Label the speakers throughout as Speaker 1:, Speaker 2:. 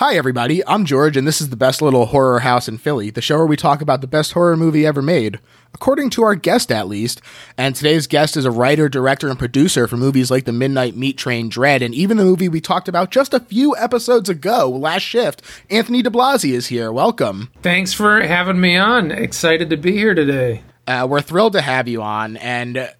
Speaker 1: Hi, everybody. I'm George, and this is the best little horror house in Philly, the show where we talk about the best horror movie ever made, according to our guest at least. And today's guest is a writer, director, and producer for movies like The Midnight Meat Train, Dread, and even the movie we talked about just a few episodes ago, Last Shift. Anthony de DiBlasi is here. Welcome.
Speaker 2: Thanks for having me on. Excited to be here today.
Speaker 1: Uh, we're thrilled to have you on, and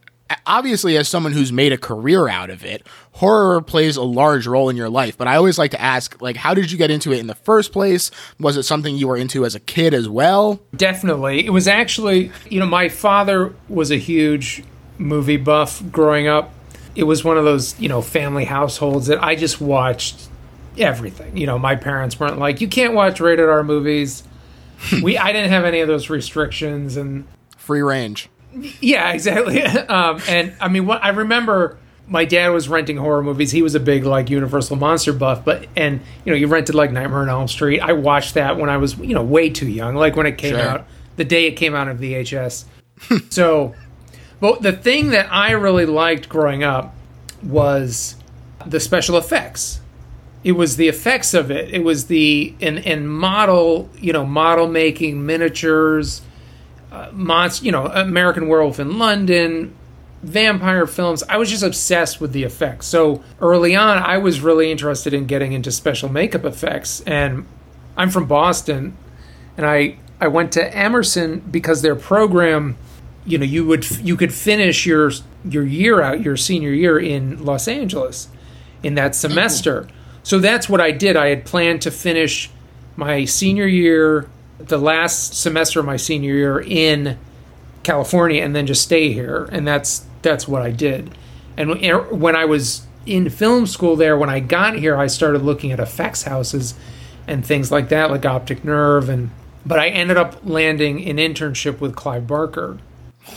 Speaker 1: obviously, as someone who's made a career out of it, horror plays a large role in your life. But I always like to ask, like, how did you get into it in the first place? Was it something you were into as a kid as well?
Speaker 2: Definitely. It was actually, you know, my father was a huge movie buff growing up. It was one of those, you know, family households that I just watched everything. You know, my parents weren't like, you can't watch rated R movies. we I didn't have any of those restrictions and
Speaker 1: free range.
Speaker 2: Yeah, exactly. Um, and I mean, what I remember, my dad was renting horror movies. He was a big like Universal monster buff, but and you know, you rented like Nightmare on Elm Street. I watched that when I was you know way too young, like when it came sure. out, the day it came out of VHS. so, but the thing that I really liked growing up was the special effects. It was the effects of it. It was the and and model, you know, model making miniatures uh, monster, you know, American Werewolf in London, vampire films. I was just obsessed with the effects. So early on, I was really interested in getting into special makeup effects. And I'm from Boston, and I I went to Emerson because their program, you know, you would you could finish your your year out, your senior year in Los Angeles, in that semester. So that's what I did. I had planned to finish my senior year the last semester of my senior year in California and then just stay here. And that's that's what I did. And er, when I was in film school there, when I got here, I started looking at effects houses and things like that, like Optic Nerve. And but I ended up landing an internship with Clive Barker.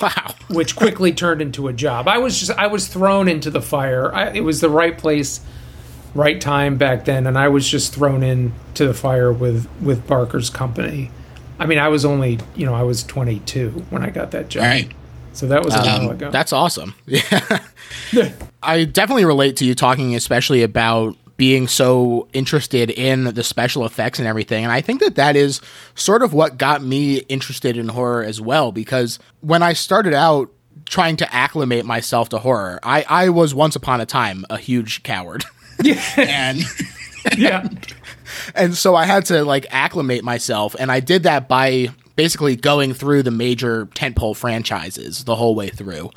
Speaker 1: Wow.
Speaker 2: which quickly turned into a job. I was just I was thrown into the fire. I, it was the right place right time back then, and I was just thrown in to the fire with with Barker's company. I mean, I was only you know I was 22 when I got that job.
Speaker 1: Right.
Speaker 2: So that was a um, while ago.
Speaker 1: That's awesome. Yeah. I definitely relate to you talking, especially about being so interested in the special effects and everything. And I think that that is sort of what got me interested in horror as well, because when I started out trying to acclimate myself to horror, I, I was once upon a time a huge coward.
Speaker 2: Yeah.
Speaker 1: and
Speaker 2: yeah.
Speaker 1: and so I had to like acclimate myself, and I did that by basically going through the major tentpole franchises the whole way through.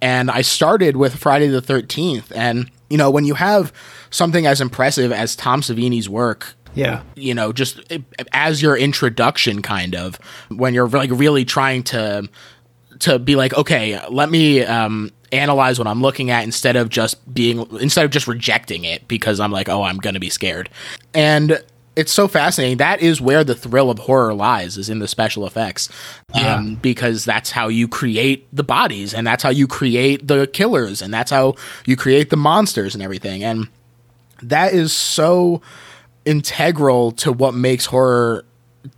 Speaker 1: And I started with Friday the 13th. And, you know, when you have something as impressive as Tom Savini's work,
Speaker 2: yeah.
Speaker 1: You know, just eh, as your introduction, kind of, when you're like really trying to to be like, okay, let me um, analyze what I'm looking at instead of just being instead of just rejecting it because I'm like, oh, I'm gonna be scared. And it's so fascinating. That is where the thrill of horror lies, is in the special effects, yeah. um, because that's how you create the bodies, and that's how you create the killers, and that's how you create the monsters and everything. And that is so integral to what makes horror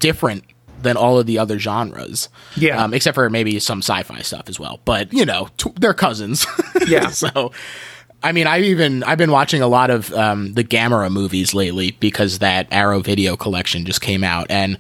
Speaker 1: different than all of the other genres.
Speaker 2: Yeah.
Speaker 1: Um, except for maybe some sci-fi stuff as well. But you know, t- they're cousins.
Speaker 2: Yeah.
Speaker 1: so, I mean, I've even I've been watching a lot of um, the Gamera movies lately because that Arrow Video collection just came out, and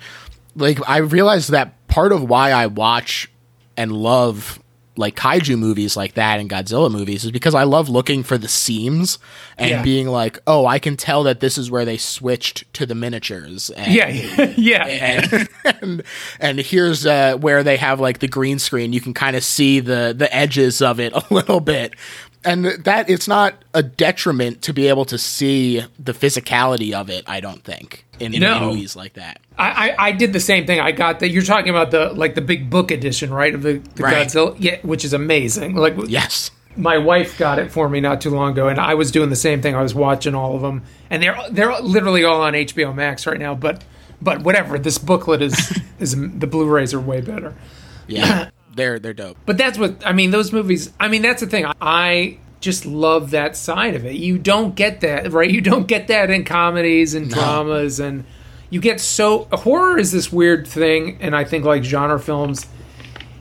Speaker 1: like I realized that part of why I watch and love like kaiju movies like that and Godzilla movies is because I love looking for the seams and yeah. being like, oh, I can tell that this is where they switched to the miniatures. And,
Speaker 2: yeah, yeah,
Speaker 1: and, and, and here's uh, where they have like the green screen. You can kind of see the the edges of it a little bit, and that it's not a detriment to be able to see the physicality of it. I don't think in, movies like that.
Speaker 2: I, I, I, did the same thing. I got that. You're talking about the like the big book edition, right? Of the, the right. Godzilla, yeah, which is amazing. Like
Speaker 1: yes,
Speaker 2: my wife got it for me not too long ago, and I was doing the same thing. I was watching all of them, and they're they're literally all on HBO Max right now. But but whatever. This booklet is is the Blu-rays are way better.
Speaker 1: Yeah, they're they're dope.
Speaker 2: But that's what I mean. Those movies. I mean, that's the thing. I just love that side of it. You don't get that, right? You don't get that in comedies and no. dramas and you get so horror is this weird thing and I think like genre films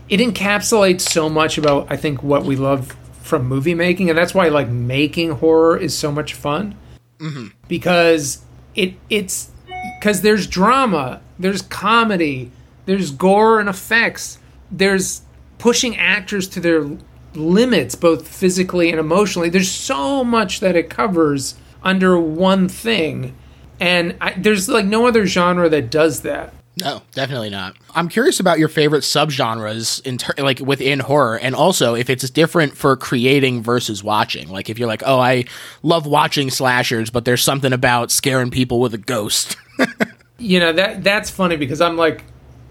Speaker 2: it encapsulates so much about I think what we love from movie making and that's why like making horror is so much fun.
Speaker 1: Mm-hmm.
Speaker 2: Because it it's because there's drama, there's comedy, there's gore and effects, there's pushing actors to their limits, both physically and emotionally. There's so much that it covers under one thing, and I, there's like no other genre that does that.
Speaker 1: No, definitely not. I'm curious about your favorite subgenres in ter- like within horror, and also if it's different for creating versus watching. Like if you're like, oh, I love watching slashers, but there's something about scaring people with a ghost.
Speaker 2: you know that that's funny because I'm like,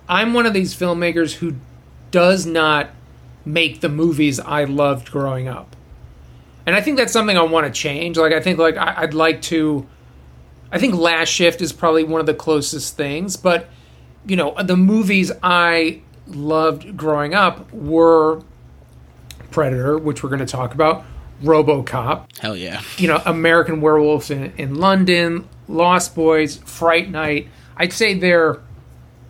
Speaker 2: I'm one of these filmmakers who does not make the movies I loved growing up, and I think that's something I want to change. Like I think like I, I'd like to. I think Last Shift is probably one of the closest things, but you know, the movies I loved growing up were Predator, which we're going to talk about, RoboCop,
Speaker 1: Hell yeah.
Speaker 2: you know, American Werewolf in, in London, Lost Boys, Fright Night. I'd say they're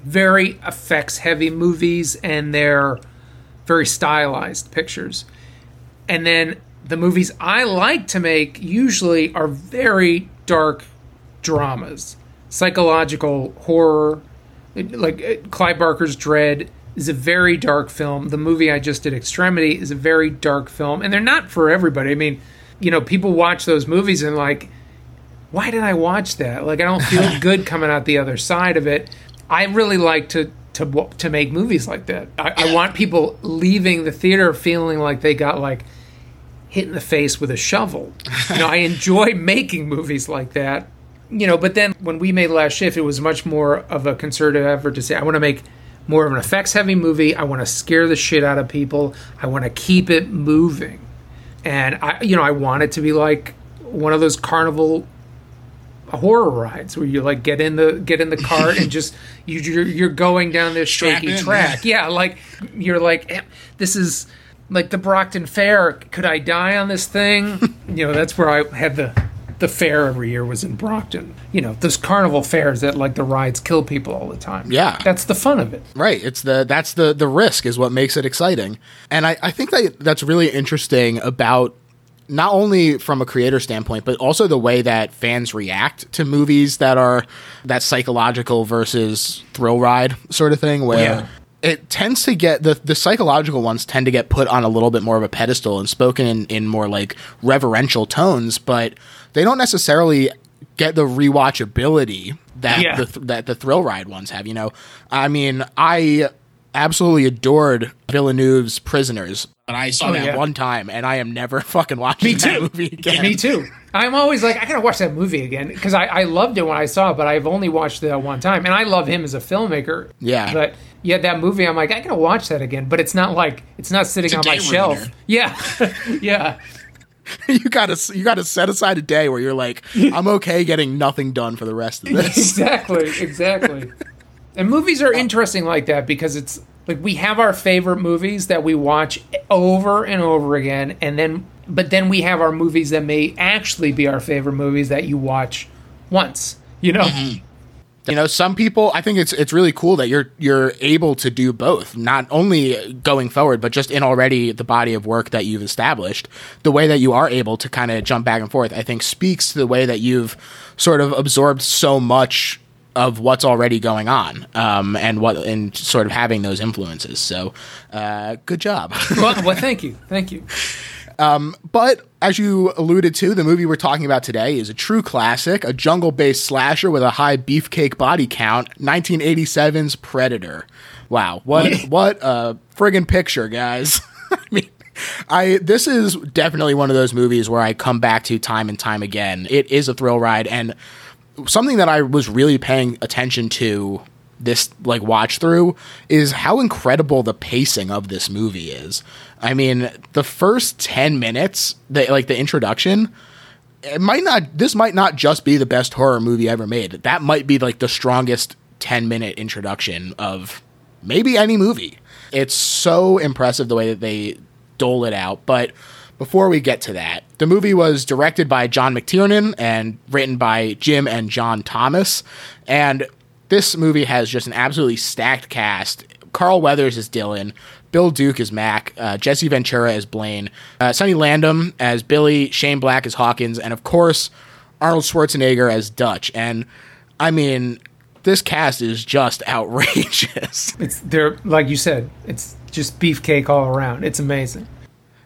Speaker 2: very effects heavy movies and they're very stylized pictures. And then the movies I like to make usually are very dark dramas, psychological horror. Like uh, Clive Barker's Dread is a very dark film. The movie I just did, Extremity, is a very dark film, and they're not for everybody. I mean, you know, people watch those movies and like, why did I watch that? Like, I don't feel good coming out the other side of it. I really like to to to make movies like that. I, I want people leaving the theater feeling like they got like hit in the face with a shovel. You know, I enjoy making movies like that. You know, but then when we made Last Shift, it was much more of a concerted effort to say, I want to make more of an effects heavy movie. I want to scare the shit out of people. I want to keep it moving. And I, you know, I want it to be like one of those carnival horror rides where you like get in the get in the cart and just you you're, you're going down this
Speaker 1: Strap
Speaker 2: shaky
Speaker 1: in,
Speaker 2: track. Yeah, like you're like eh, this is like the Brockton Fair. Could I die on this thing? you know, that's where I had the the fair every year was in Brockton. You know, those carnival fairs that like the rides kill people all the time.
Speaker 1: Yeah.
Speaker 2: That's the fun of it.
Speaker 1: Right. It's the that's the the risk is what makes it exciting. And I, I think that that's really interesting about not only from a creator standpoint, but also the way that fans react to movies that are that psychological versus thrill ride sort of thing where
Speaker 2: Yeah.
Speaker 1: it tends to get the the psychological ones tend to get put on a little bit more of a pedestal and spoken in, in more like reverential tones, but they don't necessarily get the rewatchability that
Speaker 2: Yeah.
Speaker 1: the that the thrill ride ones have. You know, I mean, I absolutely adored Villeneuve's Prisoners, and I saw
Speaker 2: Oh,
Speaker 1: that
Speaker 2: yeah.
Speaker 1: one time, and I am never fucking watching
Speaker 2: Me
Speaker 1: that
Speaker 2: too.
Speaker 1: movie again.
Speaker 2: Me too. I'm always like, I gotta watch that movie again because I, I loved it when I saw it, but I've only watched it that one time, and I love him as a filmmaker.
Speaker 1: Yeah.
Speaker 2: But yeah, that movie, I'm like, I gotta watch that again, but it's not like it's not sitting
Speaker 1: a
Speaker 2: on my shelf. Yeah, yeah,
Speaker 1: you gotta you gotta set aside a day where you're like, I'm okay getting nothing done for the rest of this.
Speaker 2: exactly, exactly. And movies are interesting like that because it's like we have our favorite movies that we watch over and over again, and then but then we have our movies that may actually be our favorite movies that you watch once. You know. Mm-hmm.
Speaker 1: You know, some people. I think it's it's really cool that you're you're able to do both, not only going forward, but just in already the body of work that you've established. The way that you are able to kind of jump back and forth, I think, speaks to the way that you've sort of absorbed so much of what's already going on, um, and what and sort of having those influences. So, uh, good job.
Speaker 2: well, well, thank you, thank you.
Speaker 1: But as you alluded to, the movie we're talking about today is a true classic, a jungle based slasher with a high beefcake body count, 1987's Predator. Wow, what what a friggin' picture, guys. I mean, I this is definitely one of those movies where I come back to time and time again. It is a thrill ride and something that I was really paying attention to this like watch through is how incredible the pacing of this movie is. I mean, the first 10 minutes, the like the introduction, it might not this might not just be the best horror movie ever made. That might be like the strongest 10 minute introduction of maybe any movie. It's so impressive the way that they dole it out, but before we get to that, the movie was directed by John McTiernan and written by Jim and John Thomas. And this movie has just an absolutely stacked cast. Carl Weathers is Dillon, Bill Duke is Mac, uh, Jesse Ventura is Blaine, uh, Sonny Landham as Billy, Shane Black as Hawkins, and of course, Arnold Schwarzenegger as Dutch. And I mean, this cast is just outrageous.
Speaker 2: It's they're like you said, it's just beefcake all around. It's amazing.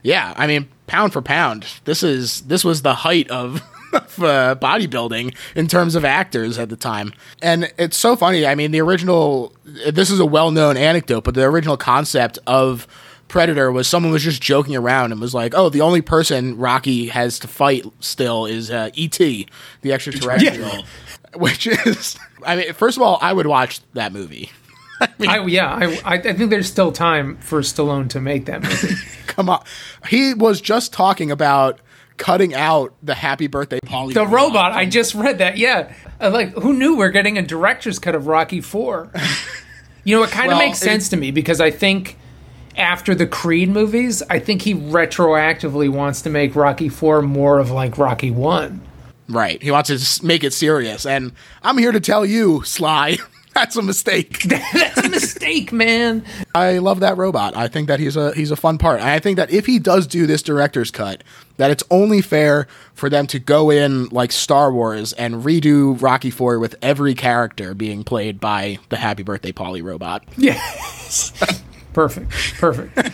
Speaker 1: Yeah, I mean, pound for pound, this is this was the height of, of uh, bodybuilding in terms of actors at the time, and it's so funny. I mean, the original. This is a well-known anecdote, but the original concept of Predator was someone was just joking around and was like, "Oh, the only person Rocky has to fight still is uh, E.T., the extraterrestrial," which is. I mean, first of all, I would watch that movie.
Speaker 2: I, yeah, I, I think there's still time for Stallone to make that movie.
Speaker 1: Come on, he was just talking about cutting out the Happy Birthday Polly.
Speaker 2: the robot, I just read that. Yeah, Uh, like who knew we're getting a director's cut of Rocky Four? You know, it kind of
Speaker 1: Well,
Speaker 2: makes sense to me because I think after the Creed movies, I think he retroactively wants to make Rocky Four more of like Rocky One.
Speaker 1: Right. He wants to make it serious. And I'm here to tell you, Sly, that's a mistake.
Speaker 2: That's a mistake, man.
Speaker 1: I love that robot. I think that he's a he's a fun part. And I think that if he does do this director's cut, that it's only fair for them to go in like Star Wars and redo Rocky 4 with every character being played by the Happy Birthday Polly robot.
Speaker 2: Yes. perfect. Perfect.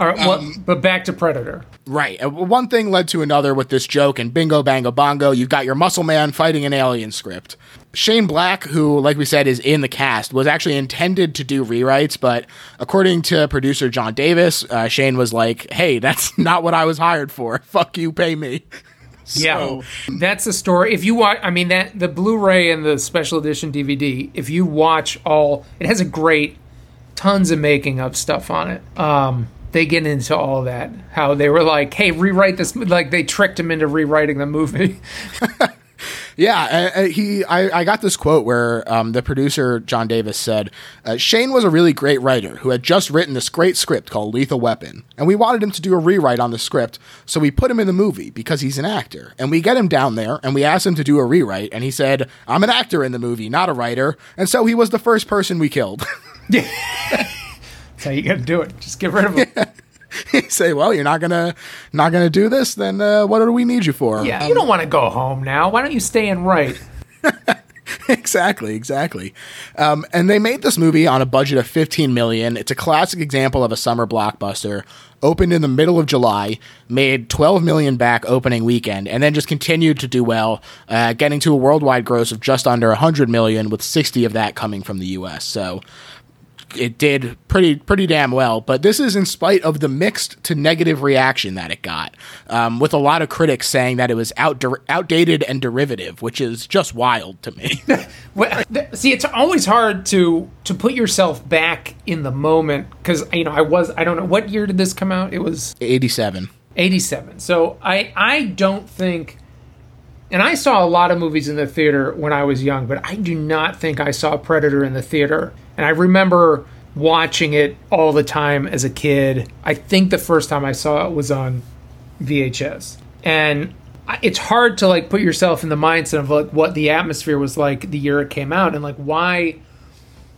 Speaker 2: All right, well, but back to Predator.
Speaker 1: Right. Uh, One thing led to another with this joke, and bingo, bango, bongo, you've got your muscle man fighting an alien script. Shane Black, who, like we said, is in the cast, was actually intended to do rewrites, but according to producer John Davis, uh, Shane was like, hey, that's not what I was hired for. Fuck you, pay me.
Speaker 2: Yeah, that's the story. If you watch, I mean that the Blu-ray and the special edition DVD. If you watch all, it has a great, tons of making of stuff on it. Um, they get into all that. How they were like, "Hey, rewrite this." Like they tricked him into rewriting the movie.
Speaker 1: Yeah, uh, uh, he. I, I got this quote where um, the producer John Davis said, uh, "Shane was a really great writer who had just written this great script called Lethal Weapon, and we wanted him to do a rewrite on the script, so we put him in the movie because he's an actor, and we get him down there and we asked him to do a rewrite, and he said, "I'm an actor in the movie, not a writer," and so he was the first person we killed."
Speaker 2: That's how you got to do it. Just get rid of him.
Speaker 1: he say, "Well, you're not gonna not gonna do this, then uh, what do we need you for?"
Speaker 2: Yeah, you don't want to go home now. Why don't you stay and write?
Speaker 1: exactly, exactly. Um, and they made this movie on a budget of 15 million. It's a classic example of a summer blockbuster. Opened in the middle of July, made 12 million back opening weekend, and then just continued to do well, uh, getting to a worldwide gross of just under 100 million, with 60 of that coming from the U.S. So it did pretty pretty damn well. But this is in spite of the mixed to negative reaction that it got, um, with a lot of critics saying that it was out outdated and derivative, which is just wild to me.
Speaker 2: Well, th- see, it's always hard to to put yourself back in the moment because you know I was I don't know what year did this come out. It was
Speaker 1: 87.
Speaker 2: 87. So I I don't think and I saw a lot of movies in the theater when I was young, but I do not think I saw Predator in the theater. And I remember watching it all the time as a kid. I think the first time I saw it was on VHS. And it's hard to like put yourself in the mindset of like what the atmosphere was like the year it came out and like why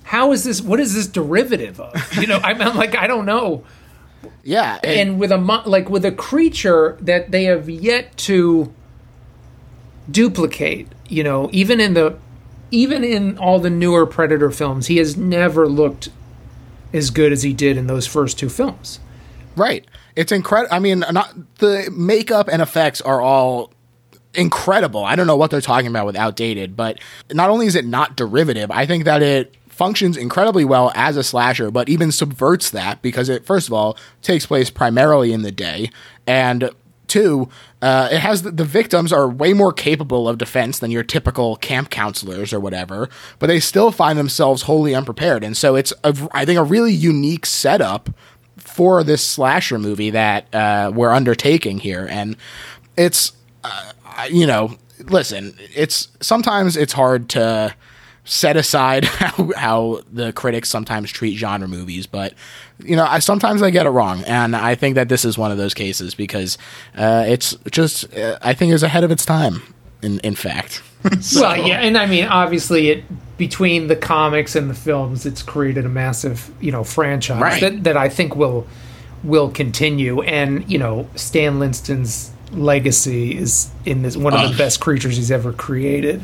Speaker 2: how is this what is this derivative of? You know, I'm, I'm like I don't know
Speaker 1: Yeah, and,
Speaker 2: and with a mo- like with a creature that they have yet to duplicate you know even in the even in all the newer predator films he has never looked as good as he did in those first two films
Speaker 1: right. It's incredible. I mean, not the makeup and effects are all incredible. I don't know what they're talking about with outdated, but not only is it not derivative, I think that it functions incredibly well as a slasher, but even subverts that because it first of all takes place primarily in the day and two uh, it has the, the victims are way more capable of defense than your typical camp counselors or whatever but they still find themselves wholly unprepared. And so it's a, i think a really unique setup for this slasher movie that uh, we're undertaking here. And it's uh, you know listen it's sometimes it's hard to set aside how, how the critics sometimes treat genre movies but you know I, sometimes i get it wrong and i think that this is one of those cases because uh, it's just uh, i think is ahead of its time in, in fact
Speaker 2: well yeah and i mean obviously it between the comics and the films it's created a massive you know franchise
Speaker 1: Right.
Speaker 2: that, that i think will will continue and you know stan winston's legacy is in this one of the best creatures he's ever created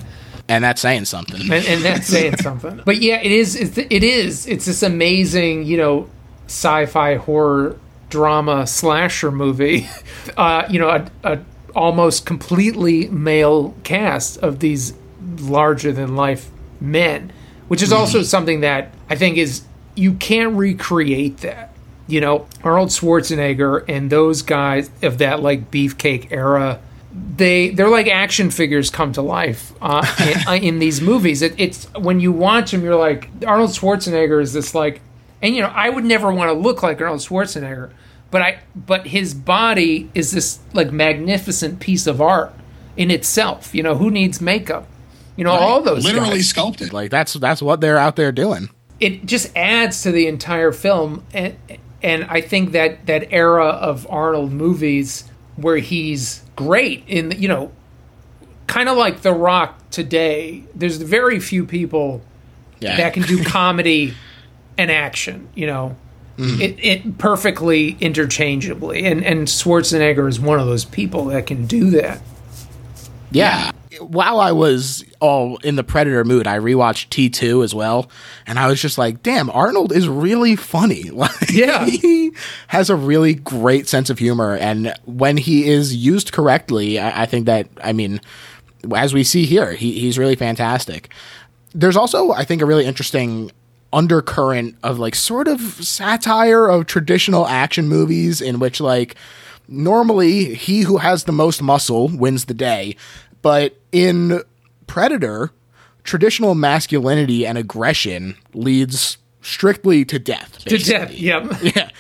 Speaker 1: and that's saying something.
Speaker 2: and, and that's saying something. But yeah, it is. It's, it is. It's this amazing, you know, sci-fi horror drama slasher movie. Uh, you know, a, a almost completely male cast of these larger than life men, which is also something that I think is you can't recreate that. You know, Arnold Schwarzenegger and those guys of that like beefcake era they they're like action figures come to life uh, in, in, these movies. It, it's when you watch them, you're like Arnold Schwarzenegger is this like, and you know I would never want to look like Arnold Schwarzenegger, but I but his body is this like magnificent piece of art in itself. You know who needs makeup? You know right. all those
Speaker 3: literally
Speaker 2: guys.
Speaker 3: sculpted.
Speaker 1: Like that's that's what they're out there doing.
Speaker 2: It just adds to the entire film, and and I think that that era of Arnold movies where he's great in you know kind of like the rock today there's very few people yeah. that can do comedy and action you know mm. it, it perfectly interchangeably and and schwarzenegger is one of those people that can do that
Speaker 1: yeah while I was all in the Predator mood, I rewatched T2 as well, and I was just like, damn, Arnold is really funny. Like,
Speaker 2: yeah.
Speaker 1: He has a really great sense of humor, and when he is used correctly, I, I think that, I mean, as we see here, he, he's really fantastic. There's also, I think, a really interesting undercurrent of like sort of satire of traditional action movies in which like normally he who has the most muscle wins the day but in Predator, traditional masculinity and aggression leads strictly to death.
Speaker 2: Basically. To death, yep.
Speaker 1: Yeah.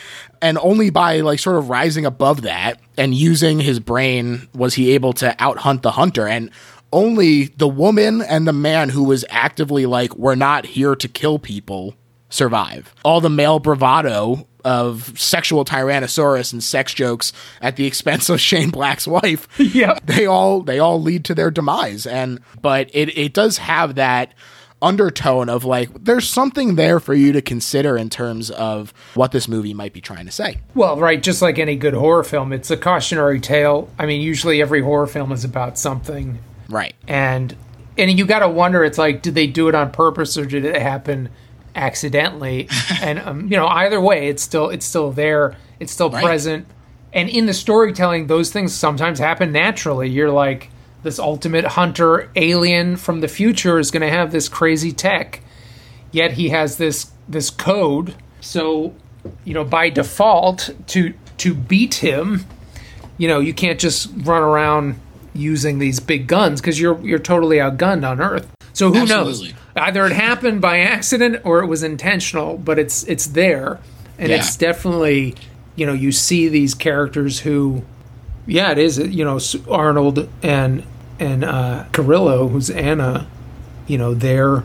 Speaker 1: And only by like sort of rising above that and using his brain was he able to out hunt the hunter. And only the woman and the man who was actively like, we're not here to kill people survive. All the male bravado of sexual tyrannosaurus and sex jokes at the expense of Shane Black's wife.
Speaker 2: Yeah.
Speaker 1: They all they all lead to their demise. And but it, it does have that undertone of like there's something there for you to consider in terms of what this movie might be trying to say.
Speaker 2: Well, right, just like any good horror film, it's a cautionary tale. I mean, usually every horror film is about something.
Speaker 1: Right.
Speaker 2: And and you got to wonder it's like did they do it on purpose or did it happen accidentally and um, you know either way it's still it's still there it's still right. present and in the storytelling those things sometimes happen naturally you're like this ultimate hunter alien from the future is going to have this crazy tech yet he has this this code so you know by default to to beat him you know you can't just run around using these big guns because you're you're totally outgunned on earth so who Absolutely. knows either it happened by accident or it was intentional, but it's it's there, and yeah. it's definitely you know you see these characters who, yeah, it is you know Arnold and and uh, Carrillo, who's Anna, you know they're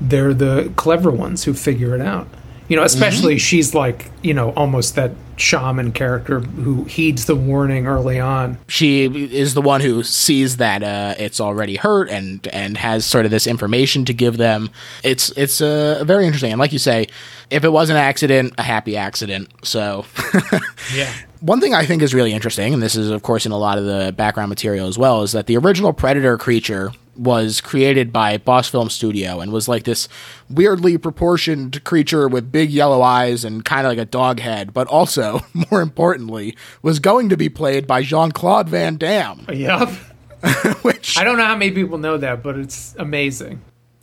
Speaker 2: they're the clever ones who figure it out. You know, especially mm-hmm. she's like you know almost that shaman character who heeds the warning early on.
Speaker 1: She is the one who sees that uh, it's already hurt and and has sort of this information to give them. It's it's uh, very interesting, and like you say, if it was an accident, a happy accident. So
Speaker 2: yeah.
Speaker 1: One thing I think is really interesting, and this is of course in a lot of the background material as well, is that the original Predator creature was created by Boss Film Studio and was like this weirdly proportioned creature with big yellow eyes and kind of like a dog head, but also, more importantly, was going to be played by Jean Claude Van Damme.
Speaker 2: Yep. Which I don't know how many people know that, but it's amazing.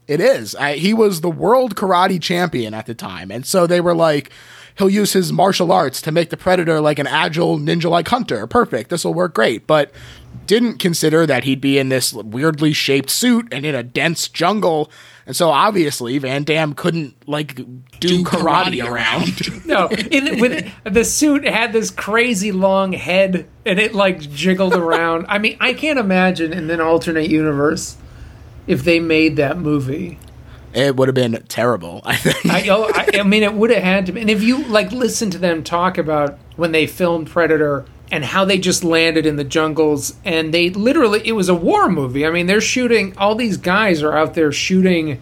Speaker 1: It is. I, he was the world karate champion at the time. And so they were like, he'll use his martial arts to make the predator like an agile ninja like hunter. Perfect. This will work great. But didn't consider that he'd be in this weirdly shaped suit and in a dense jungle. And so obviously Van Damme couldn't like do, do karate, karate, around.
Speaker 2: no, in, with the suit had this crazy long head and it like jiggled around. I mean, I can't imagine in an alternate universe if they made that movie.
Speaker 1: It would have been terrible. I think.
Speaker 2: I, oh, I, I mean, it would have had to. Be. And if you like listen to them talk about when they filmed Predator and how they just landed in the jungles and they literally it was a war movie i mean they're shooting all these guys are out there shooting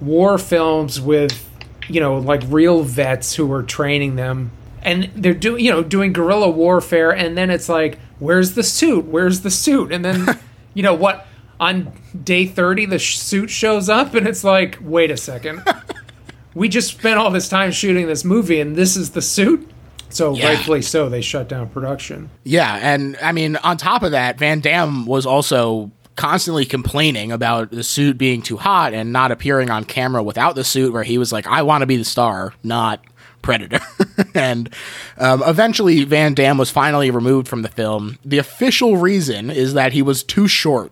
Speaker 2: war films with you know like real vets who are training them and they're doing you know doing guerrilla warfare and then it's like where's the suit where's the suit and then you know what on day 30 the suit shows up and it's like wait a second we just spent all this time shooting this movie and this is the suit so
Speaker 1: Yeah.
Speaker 2: rightfully so they shut down production
Speaker 1: Yeah, and I mean, on top of that, Van Damme was also constantly complaining about the suit being too hot and not appearing on camera without the suit, where he was like, I want to be the star, not Predator. and um, eventually, Van Damme was finally removed from the film. The official reason is that he was too short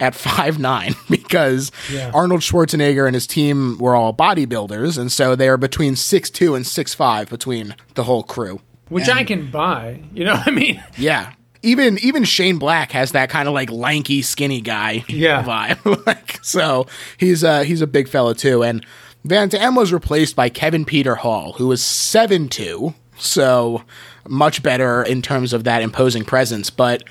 Speaker 1: at 5'9 because
Speaker 2: Yeah.
Speaker 1: Arnold Schwarzenegger and his team were all bodybuilders, and so they are between 6'2 and 6'5 between the whole crew.
Speaker 2: which i can buy you know what i mean
Speaker 1: Yeah. Even even Shane Black has that kind of like lanky, skinny guy
Speaker 2: Yeah.
Speaker 1: vibe. like so he's uh he's a big fella too. And Van Damme was replaced by Kevin Peter Hall, who was seven two, so much better in terms of that imposing presence. But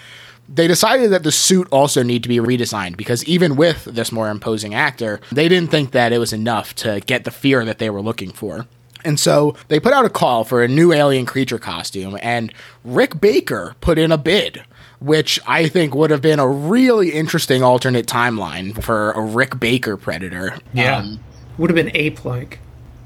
Speaker 1: they decided that the suit also need to be redesigned because even with this more imposing actor, they didn't think that it was enough to get the fear that they were looking for. And so they put out a call for a new alien creature costume, and Rick Baker put in a bid, which I think would have been a really interesting alternate timeline for a Rick Baker Predator. Um,
Speaker 2: would have been ape like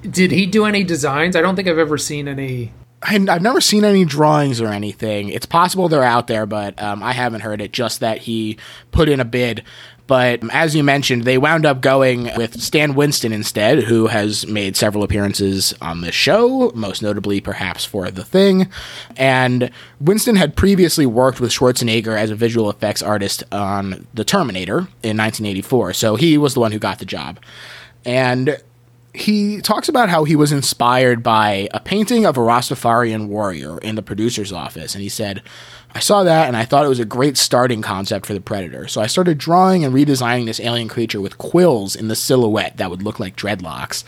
Speaker 2: did he do any designs i don't think i've ever seen any
Speaker 1: I, I've never seen any drawings or anything. It's possible they're out there, but um, I haven't heard it. Just that he put in a bid. But um, as you mentioned, they wound up going with Stan Winston instead, who has made several appearances on the show, most notably perhaps for The Thing. And Winston had previously worked with Schwarzenegger as a visual effects artist on The Terminator in 1984, so he was the one who got the job. And he talks about how he was inspired by a painting of a Rastafarian warrior in the producer's office. And he said, I saw that and I thought it was a great starting concept for the Predator. So I started drawing and redesigning this alien creature with quills in the silhouette that would look like dreadlocks.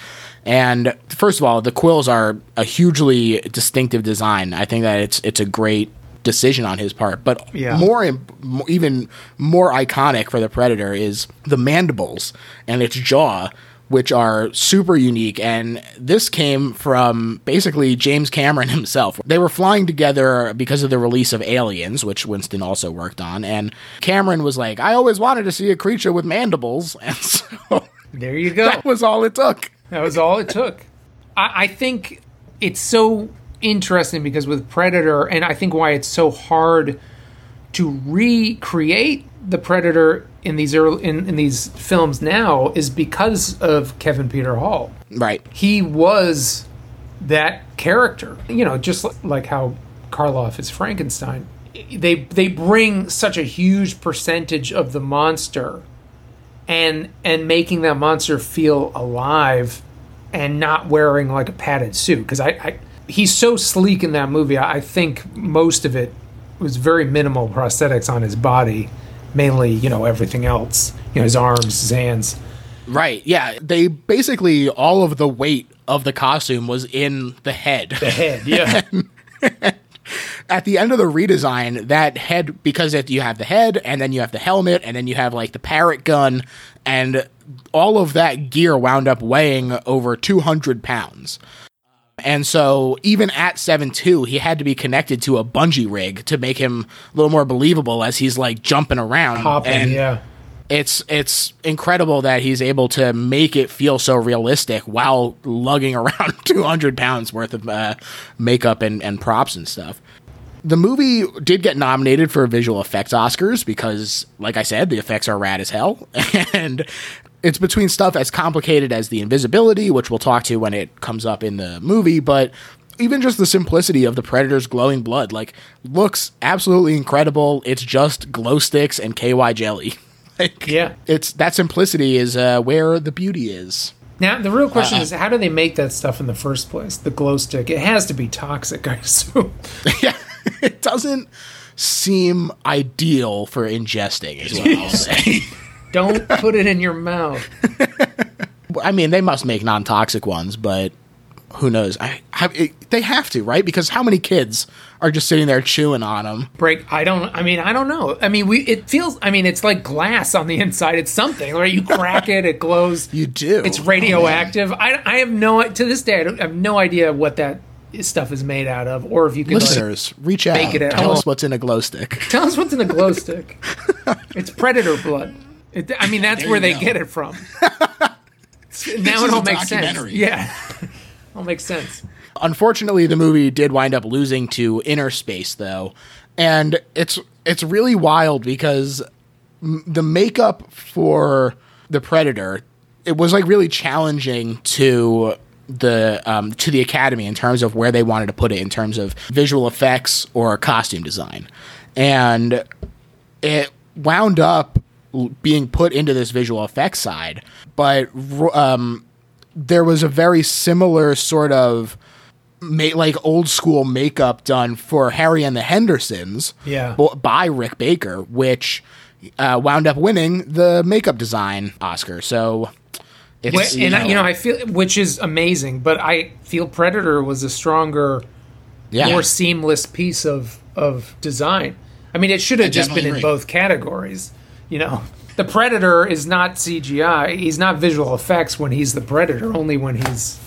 Speaker 1: And first of all, the quills are a hugely distinctive design. I think that it's it's a great decision on his part. But
Speaker 2: Yeah.
Speaker 1: more, even more iconic for the Predator is the mandibles and its jaw, which are super unique. And this came from basically James Cameron himself. They were flying together because of the release of Aliens, which Winston also worked on. And Cameron was like, I always wanted to see a creature with mandibles. And so
Speaker 2: there you go
Speaker 1: that was all it took.
Speaker 2: That was all it took. I, I think it's so interesting because with Predator, and I think why it's so hard to recreate the Predator in these early, in, in these films now is because of Kevin Peter Hall.
Speaker 1: Right.
Speaker 2: He was that character, you know, just like how Karloff is Frankenstein. They they bring such a huge percentage of the monster and and making that monster feel alive and not wearing like a padded suit because I, I he's so sleek in that movie I, I think most of it was very minimal prosthetics on his body mainly you know everything else you know his arms his hands
Speaker 1: Right. Yeah. They basically, all of the weight of the costume was in the head.
Speaker 2: the head yeah
Speaker 1: at the end of the redesign, that head because it, you have the head and then you have the helmet and then you have like the parrot gun and all of that gear wound up weighing over 200 pounds. And so even at 7-2, he had to be connected to a bungee rig to make him a little more believable as he's like jumping around.
Speaker 2: Hopping,
Speaker 1: and
Speaker 2: yeah
Speaker 1: it's it's incredible that he's able to make it feel so realistic while lugging around 200 pounds worth of uh, makeup and, and props and stuff. The movie did get nominated for visual effects Oscars because, like I said, the effects are rad as hell. and it's between stuff as complicated as the invisibility, which we'll talk to when it comes up in the movie, but even just the simplicity of the predator's glowing blood, like, looks absolutely incredible. It's just glow sticks and KY jelly. like,
Speaker 2: Yeah.
Speaker 1: It's that simplicity is uh, where the beauty is.
Speaker 2: now the real question
Speaker 1: Uh-uh.
Speaker 2: is how do they make that stuff in the first place the glow stick it has to be toxic i assume
Speaker 1: yeah, it doesn't seem ideal for ingesting, is what I'll say.
Speaker 2: Don't put it in your mouth
Speaker 1: I mean, they must make non-toxic ones, but who knows? I have it, they have to, right? Because how many kids are just sitting there chewing on them?
Speaker 2: break i don't i mean i don't know i mean we it feels i mean it's like glass on the inside it's something right you crack it it glows
Speaker 1: You do.
Speaker 2: it's radioactive oh, i i have no to this day i, don't, I have no idea what that stuff is made out of or if you like,
Speaker 1: Listeners, reach out.
Speaker 2: Bake it at
Speaker 1: Tell
Speaker 2: home.
Speaker 1: us what's in a glow stick.
Speaker 2: tell us what's in a glow stick it's predator blood It, I mean, that's where they
Speaker 3: go.
Speaker 2: get it from. now it all
Speaker 3: a
Speaker 2: makes sense. Yeah, all makes sense.
Speaker 1: Unfortunately, the movie did wind up losing to Innerspace, though, and it's it's really wild because m- the makeup for the Predator it was like really challenging to the um, to the Academy in terms of where they wanted to put it in terms of visual effects or costume design, and it wound up l- being put into this visual effects side, but um, there was a very similar sort of ma- like old school makeup done for Harry and the Hendersons
Speaker 2: Yeah.
Speaker 1: b- by Rick Baker, which uh, wound up winning the makeup design Oscar. So it's
Speaker 2: Wh- and I, you know, I feel which is amazing, but I feel Predator was a stronger,
Speaker 1: yeah.
Speaker 2: more seamless piece of of design. I mean, it should have just been
Speaker 3: definitely
Speaker 2: in both categories. You know, the Predator is not CGI. He's not visual effects when he's the Predator. Only when he's,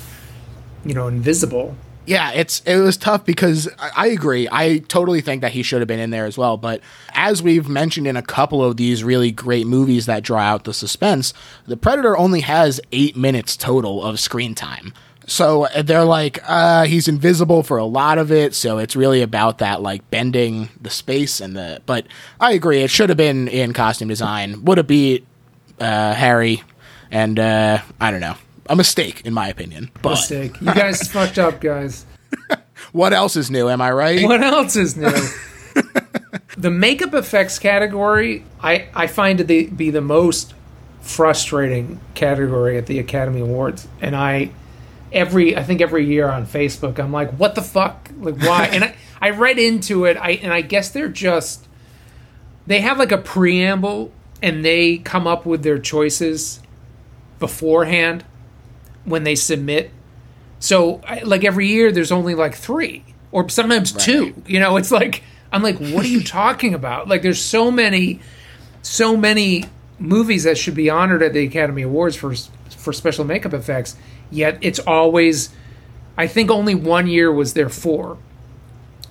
Speaker 2: you know, invisible.
Speaker 1: Yeah, it's it was tough because I, I agree. I totally think that he should have been in there as well. But as we've mentioned in a couple of these really great movies that draw out the suspense, the Predator only has eight minutes total of screen time. So uh, they're like, uh, he's invisible for a lot of it. So it's really about that like bending the space and the. But I agree, it should have been in costume design. Would have beat uh, Harry, and uh, I don't know, a mistake in my opinion. But
Speaker 2: Mistake. You guys fucked up, guys.
Speaker 1: what else is new? Am I right?
Speaker 2: What else is new? the makeup effects category, I, I find to be the most frustrating category at the Academy Awards. And I, every, I think every year on Facebook, I'm like, what the fuck? Like, why? and I, I read into it, I, and I guess they're just, they have like a preamble and they come up with their choices beforehand when they submit. So, I- like every year, there's only like three or sometimes two. You know, it's like I'm like, what are you talking about? Like, there's so many, so many movies that should be honored at the Academy Awards for for special makeup effects. Yet it's always, I think only one year was there four,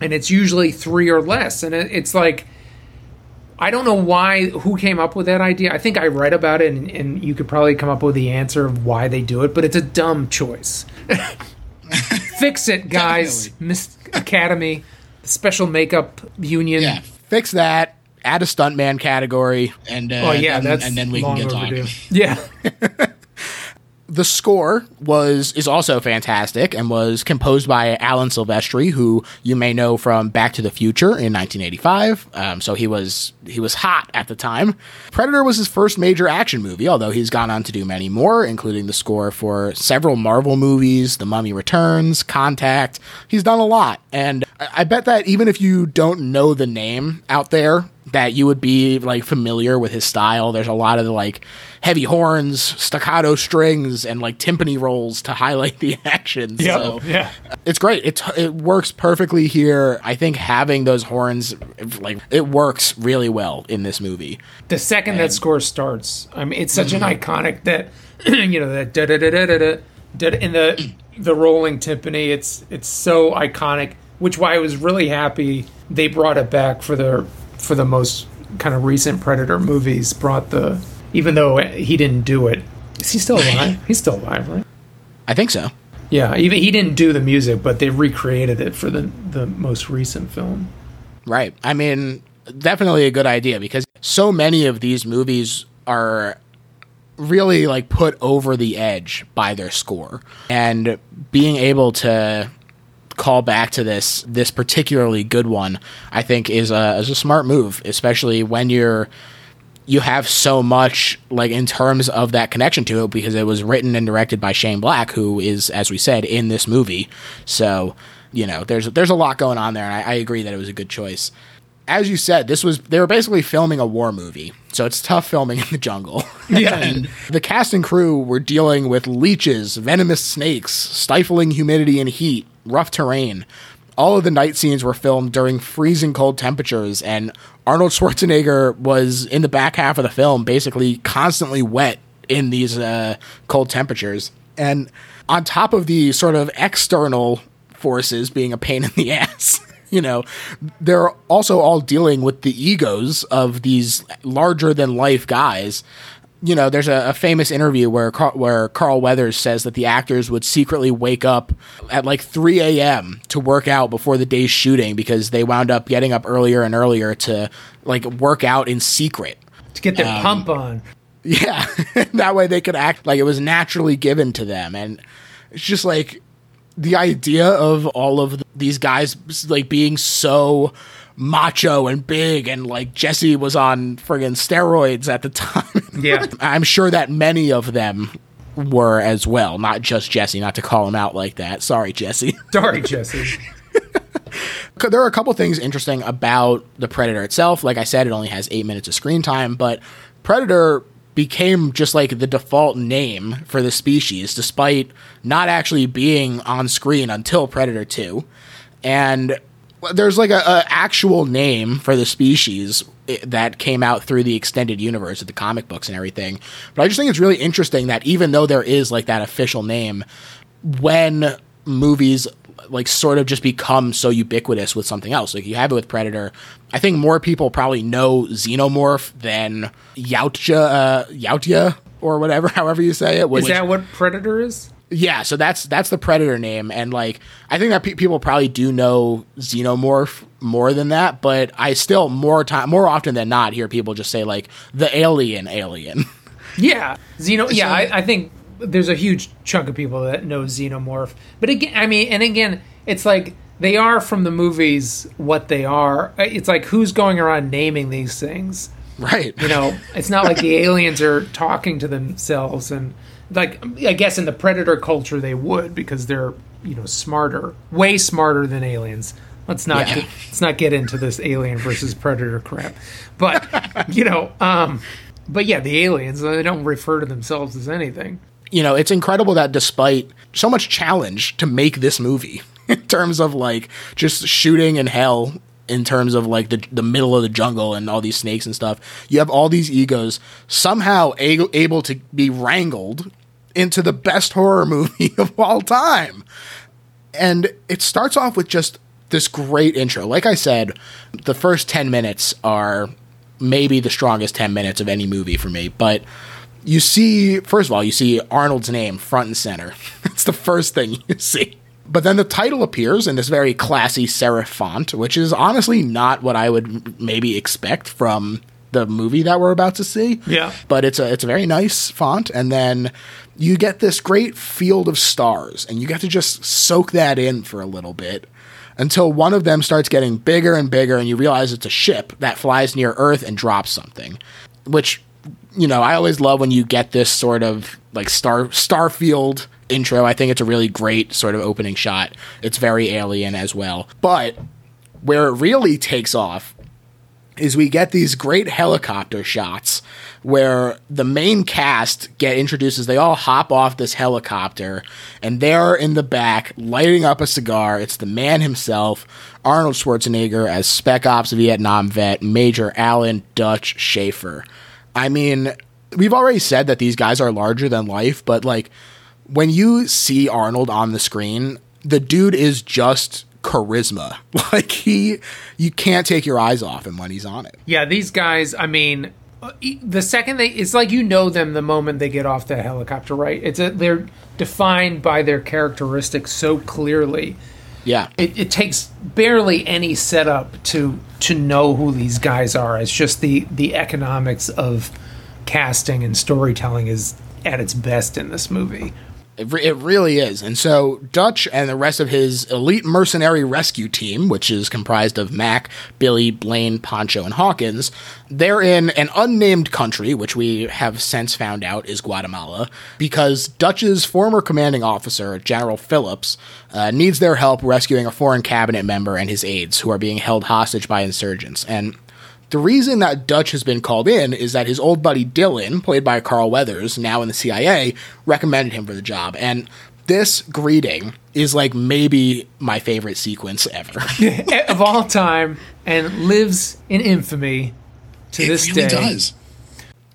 Speaker 2: and it's usually three or less. And it's like. I don't know why who came up with that idea. I think I read about it, and, and you could probably come up with the answer of why they do it, but it's a dumb choice. Fix it, guys. Miss Academy, Special Makeup Union.
Speaker 3: Yeah.
Speaker 1: fix that. Add a stuntman category.
Speaker 3: And uh,
Speaker 2: Oh yeah,
Speaker 3: and,
Speaker 2: that's
Speaker 3: and then we
Speaker 2: long
Speaker 3: can get
Speaker 2: overdue.
Speaker 3: talking.
Speaker 2: Yeah,
Speaker 1: The score was is also fantastic and was composed by Alan Silvestri, who you may know from Back to the Future in 1985. Um, so he was he was hot at the time. Predator was his first major action movie, although he's gone on to do many more, including the score for several Marvel movies, The Mummy Returns, Contact. He's done a lot, and I, I bet that even if you don't know the name out there, that you would be like familiar with his style. There's a lot of the, like heavy horns, staccato strings, and like timpani rolls to highlight the action. So
Speaker 2: yeah.
Speaker 1: it's great. It it works perfectly here. I think having those horns, like it works really well in this movie.
Speaker 2: The second that score starts, I mean, it's such
Speaker 3: Mm-hmm.
Speaker 2: an iconic that you know that da da da da da da da in the the rolling timpani. It's it's so iconic. Which why I was really happy they brought it back for the for the most kind of recent Predator movies. Brought the even though he didn't do it. Is he still alive? He's still alive, right?
Speaker 1: I think so.
Speaker 2: Yeah, even he didn't do the music, but they recreated it for the the most recent film.
Speaker 1: Right. I mean, definitely a good idea because so many of these movies are really like put over the edge by their score and being able to call back to this this particularly good one i think is a is a smart move especially when you're you have so much like in terms of that connection to it because it was written and directed by Shane Black, who is, as we said, in this movie. So, you know, there's there's a lot going on there, and I, I agree that it was a good choice. As you said, this was they were basically filming a war movie, so it's tough filming in the jungle.
Speaker 2: Yeah.
Speaker 1: and the cast and crew were dealing with leeches, venomous snakes, stifling humidity and heat, rough terrain. All of the night scenes were filmed during freezing cold temperatures, and Arnold Schwarzenegger was in the back half of the film, basically constantly wet in these uh, cold temperatures. And on top of the sort of external forces being a pain in the ass, you know, they're also all dealing with the egos of these larger than life guys. You know, there's a, a famous interview where Car- where Carl Weathers says that the actors would secretly wake up at like 3 a.m. to work out before the day's shooting because they wound up getting up earlier and earlier to like work out in secret.
Speaker 2: to get their um, pump on.
Speaker 1: Yeah, that way they could act like it was naturally given to them, and it's just like the idea of all of these guys like being so macho and big, and like Jesse was on friggin' steroids at the time.
Speaker 2: Yeah.
Speaker 1: I'm sure that many of them were as well, not just Jesse. Not to call him out like that. Sorry, Jesse.
Speaker 2: Sorry, Jesse.
Speaker 1: there are a couple things interesting about the Predator itself. Like I said, it only has eight minutes of screen time, but Predator became just like the default name for the species, despite not actually being on screen until Predator 2. And there's like a, a actual name for the species that came out through the extended universe of the comic books and everything. But I just think it's really interesting that even though there is like that official name, when movies like sort of just become so ubiquitous with something else. Like you have it with Predator. I think more people probably know Xenomorph than Yautja, uh, Yautja or whatever, however you say it. Which,
Speaker 2: Is that what Predator is?
Speaker 1: Yeah, so that's that's the Predator name, and like I think that pe- people probably do know Xenomorph more than that, but I still more time more often than not hear people just say like the alien alien.
Speaker 2: Yeah, Xeno. Yeah, I, I think there's a huge chunk of people that know Xenomorph. But again, I mean, and again, it's like they are from the movies what they are. It's like who's going around naming these things?
Speaker 1: right.
Speaker 2: You know, it's not like the aliens are talking to themselves and like I guess in the predator culture they would because they're you know smarter, way smarter than aliens. Let's not
Speaker 1: Yeah.
Speaker 2: get, let's not get into this alien versus predator crap. But you know, um, but yeah, the aliens they don't refer to themselves as anything.
Speaker 1: you know, it's incredible that despite so much challenge to make this movie in terms of like just shooting in hell in terms of like the the middle of the jungle and all these snakes and stuff, you have all these egos somehow a- able to be wrangled into the best horror movie of all time. And it starts off with just this great intro. Like I said, the first 10 minutes are maybe the strongest 10 minutes of any movie for me, but you see, first of all, you see Arnold's name front and center. It's the first thing you see. But then the title appears in this very classy serif font, which is honestly not what I would maybe expect from the movie that we're about to see.
Speaker 2: Yeah.
Speaker 1: But it's a it's a very nice font and then you get this great field of stars and you get to just soak that in for a little bit until one of them starts getting bigger and bigger and you realize it's a ship that flies near Earth and drops something. Which you know, I always love when you get this sort of like star Starfield intro. I think it's a really great sort of opening shot. It's very alien as well. But where it really takes off is we get these great helicopter shots where the main cast get introduced as they all hop off this helicopter and they're in the back lighting up a cigar. It's the man himself, Arnold Schwarzenegger as Spec Ops Vietnam vet, Major Alan Dutch Schaefer. I mean, we've already said that these guys are larger than life, but like when you see Arnold on the screen, the dude is just charisma. Like he you can't take your eyes off him when he's on it.
Speaker 2: Yeah, these guys. I mean, the second they, it's like you know them the moment they get off the helicopter, right? It's a, they're defined by their characteristics so clearly.
Speaker 1: Yeah.
Speaker 2: It, it takes barely any setup to to know who these guys are. It's just the the economics of casting and storytelling is at its best in this movie.
Speaker 1: It, re- it really is. And so Dutch and the rest of his elite mercenary rescue team, which is comprised of Mac, Billy, Blaine, Poncho, and Hawkins, they're in an unnamed country, which we have since found out is Guatemala, because Dutch's former commanding officer, General Phillips, uh, needs their help rescuing a foreign cabinet member and his aides who are being held hostage by insurgents. And the reason that Dutch has been called in is that his old buddy Dillon, played by Carl Weathers, now in the CIA, recommended him for the job. And this greeting is like maybe my favorite sequence ever.
Speaker 2: of all time, and lives in infamy to
Speaker 3: It
Speaker 2: this
Speaker 3: really
Speaker 2: day.
Speaker 3: does.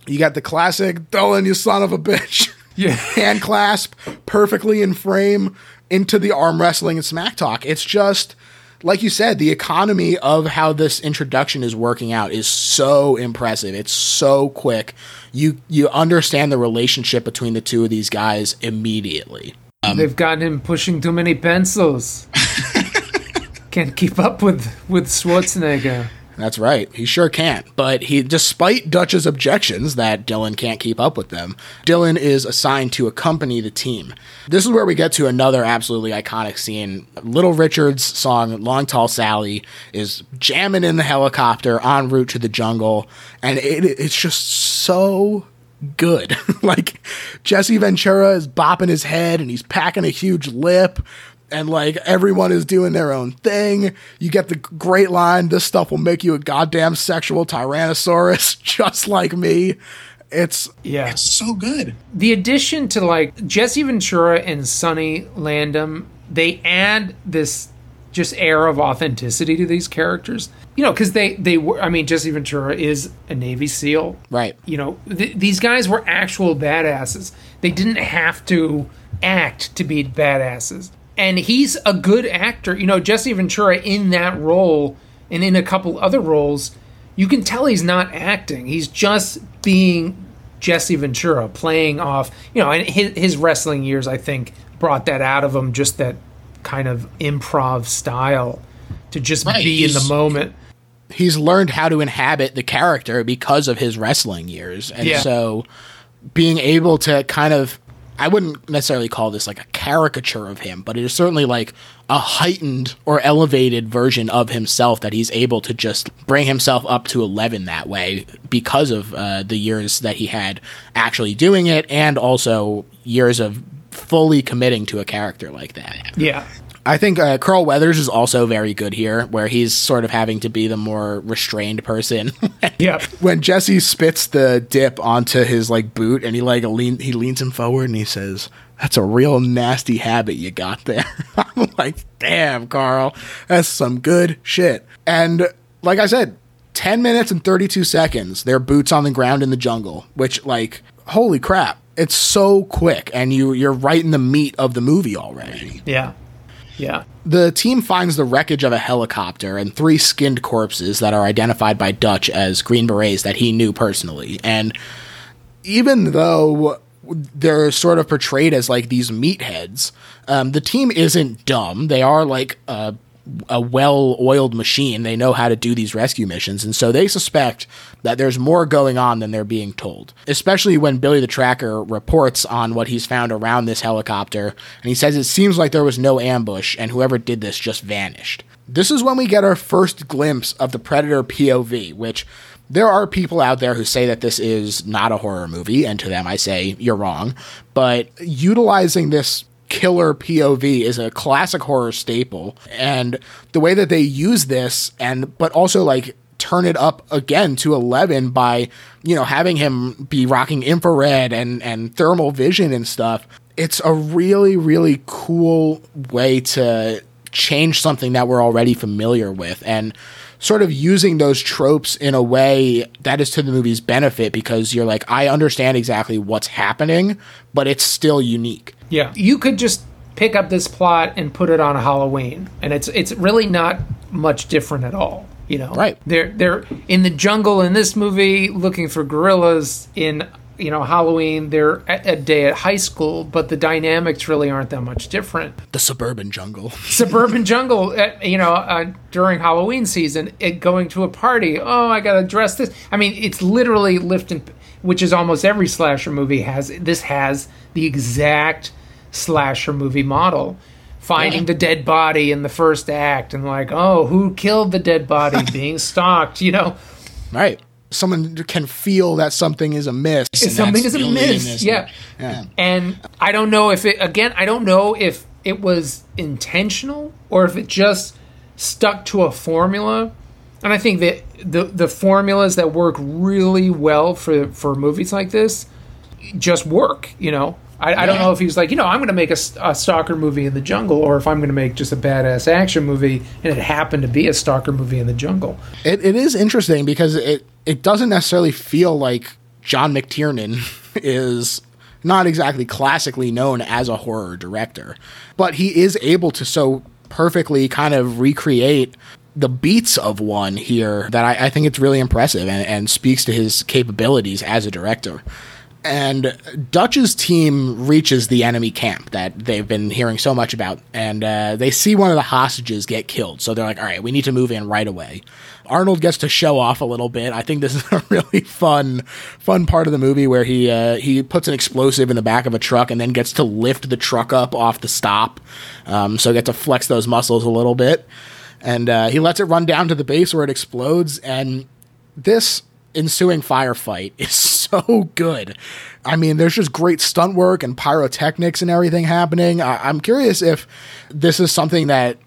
Speaker 1: you got the classic Dillon, you son of a bitch.
Speaker 2: Yeah.
Speaker 1: Hand clasp perfectly in frame into the arm wrestling and smack talk. It's just like you said, the economy of how this introduction is working out is so impressive. It's so quick. You you understand the relationship between the two of these guys immediately.
Speaker 2: Um, They've gotten him pushing too many pencils. Can't keep up with with Schwarzenegger.
Speaker 1: That's right. He sure can't. But he, despite Dutch's objections that Dillon can't keep up with them, Dillon is assigned to accompany the team. This is where we get to another absolutely iconic scene. Little Richard's song "Long Tall Sally" is jamming in the helicopter en route to the jungle, and it, it's just so good. like Jesse Ventura is bopping his head and he's packing a huge lip and like everyone is doing their own thing. You get the great line, this stuff will make you a goddamn sexual tyrannosaurus just like me. It's
Speaker 2: yeah,
Speaker 1: it's so good.
Speaker 2: The addition to like Jesse Ventura and Sonny Landham, they add this just air of authenticity to these characters. You know, because they they were. I mean, Jesse Ventura is a Navy SEAL,
Speaker 1: right?
Speaker 2: You know, th- these guys were actual badasses. They didn't have to act to be badasses and he's a good actor. You know, Jesse Ventura in that role and in a couple other roles, you can tell he's not acting. He's just being Jesse Ventura, playing off. You know, and his, his wrestling years, I think, brought that out of him. Just that kind of improv style to just right, be in the moment.
Speaker 1: He's learned how to inhabit the character because of his wrestling years, and yeah. so being able to kind of I wouldn't necessarily call this like a caricature of him, but it is certainly like a heightened or elevated version of himself that he's able to just bring himself up to 11 that way because of uh, the years that he had actually doing it and also years of fully committing to a character like that.
Speaker 2: Yeah.
Speaker 1: I think uh, Carl Weathers is also very good here, where he's sort of having to be the more restrained person.
Speaker 2: yeah.
Speaker 1: When Jesse spits the dip onto his like boot, and he like lean, he leans him forward, and he says, "That's a real nasty habit you got there." I'm like, "Damn, Carl, that's some good shit." And like I said, ten minutes and thirty two seconds, their boots on the ground in the jungle, which like, holy crap, it's so quick, and you you're right in the meat of the movie already.
Speaker 2: Yeah. Yeah.
Speaker 1: The team finds the wreckage of a helicopter and three skinned corpses that are identified by Dutch as Green Berets that he knew personally. And even though they're sort of portrayed as like these meatheads, um, the team isn't dumb. They are like a well-oiled machine. They know how to do these rescue missions, and so they suspect that there's more going on than they're being told. Especially when Billy the Tracker reports on what he's found around this helicopter, and he says it seems like there was no ambush, and whoever did this just vanished. This is when we get our first glimpse of the Predator POV, which there are people out there who say that this is not a horror movie, and to them I say you're wrong. But utilizing this killer POV is a classic horror staple. And the way that they use this and but also like turn it up again to 11 by, you know, having him be rocking infrared and and thermal vision and stuff. It's a really really cool way to change something that we're already familiar with and sort of using those tropes in a way that is to the movie's benefit because you're like, I understand exactly what's happening, but it's still unique.
Speaker 2: Yeah. You could just pick up this plot and put it on a Halloween, and it's it's really not much different at all. You know,
Speaker 1: right?
Speaker 2: They're they're in the jungle in this movie looking for guerrillas. In you know Halloween, they're a, a day at high school, but the dynamics really aren't that much different.
Speaker 1: The suburban jungle,
Speaker 2: suburban jungle. At, you know, uh, during Halloween season, it, going to a party. Oh, I got to dress this. I mean, it's literally lifting, which is almost every slasher movie has. This has the exact slasher movie model. Finding yeah. the dead body in the first act and like, oh, who killed the dead body being stalked, you know?
Speaker 1: Right. Someone can feel that something is amiss.
Speaker 2: Something is amiss. Yeah. yeah. And I don't know if it, again, I don't know if it was intentional or if it just stuck to a formula. And I think that the the formulas that work really well for for movies like this just work, you know. I, I, don't know if he was like, you know, I'm going to make a, a, stalker movie in the jungle, or if I'm going to make just a badass action movie, and it happened to be a stalker movie in the jungle.
Speaker 1: It, it is interesting because it it doesn't necessarily feel like John McTiernan is not exactly classically known as a horror director, but he is able to so perfectly kind of recreate the beats of one here that I, I think it's really impressive and, and speaks to his capabilities as a director. And Dutch's team reaches the enemy camp that they've been hearing so much about, and uh, they see one of the hostages get killed. So they're like, all right, we need to move in right away. Arnold gets to show off a little bit. I think this is a really fun, fun part of the movie where he uh, he puts an explosive in the back of a truck and then gets to lift the truck up off the stop. Um, so get to flex those muscles a little bit, and uh, he lets it run down to the base where it explodes. And this ensuing firefight is so good. I mean, there's just great stunt work and pyrotechnics and everything happening. I- I'm curious if this is something that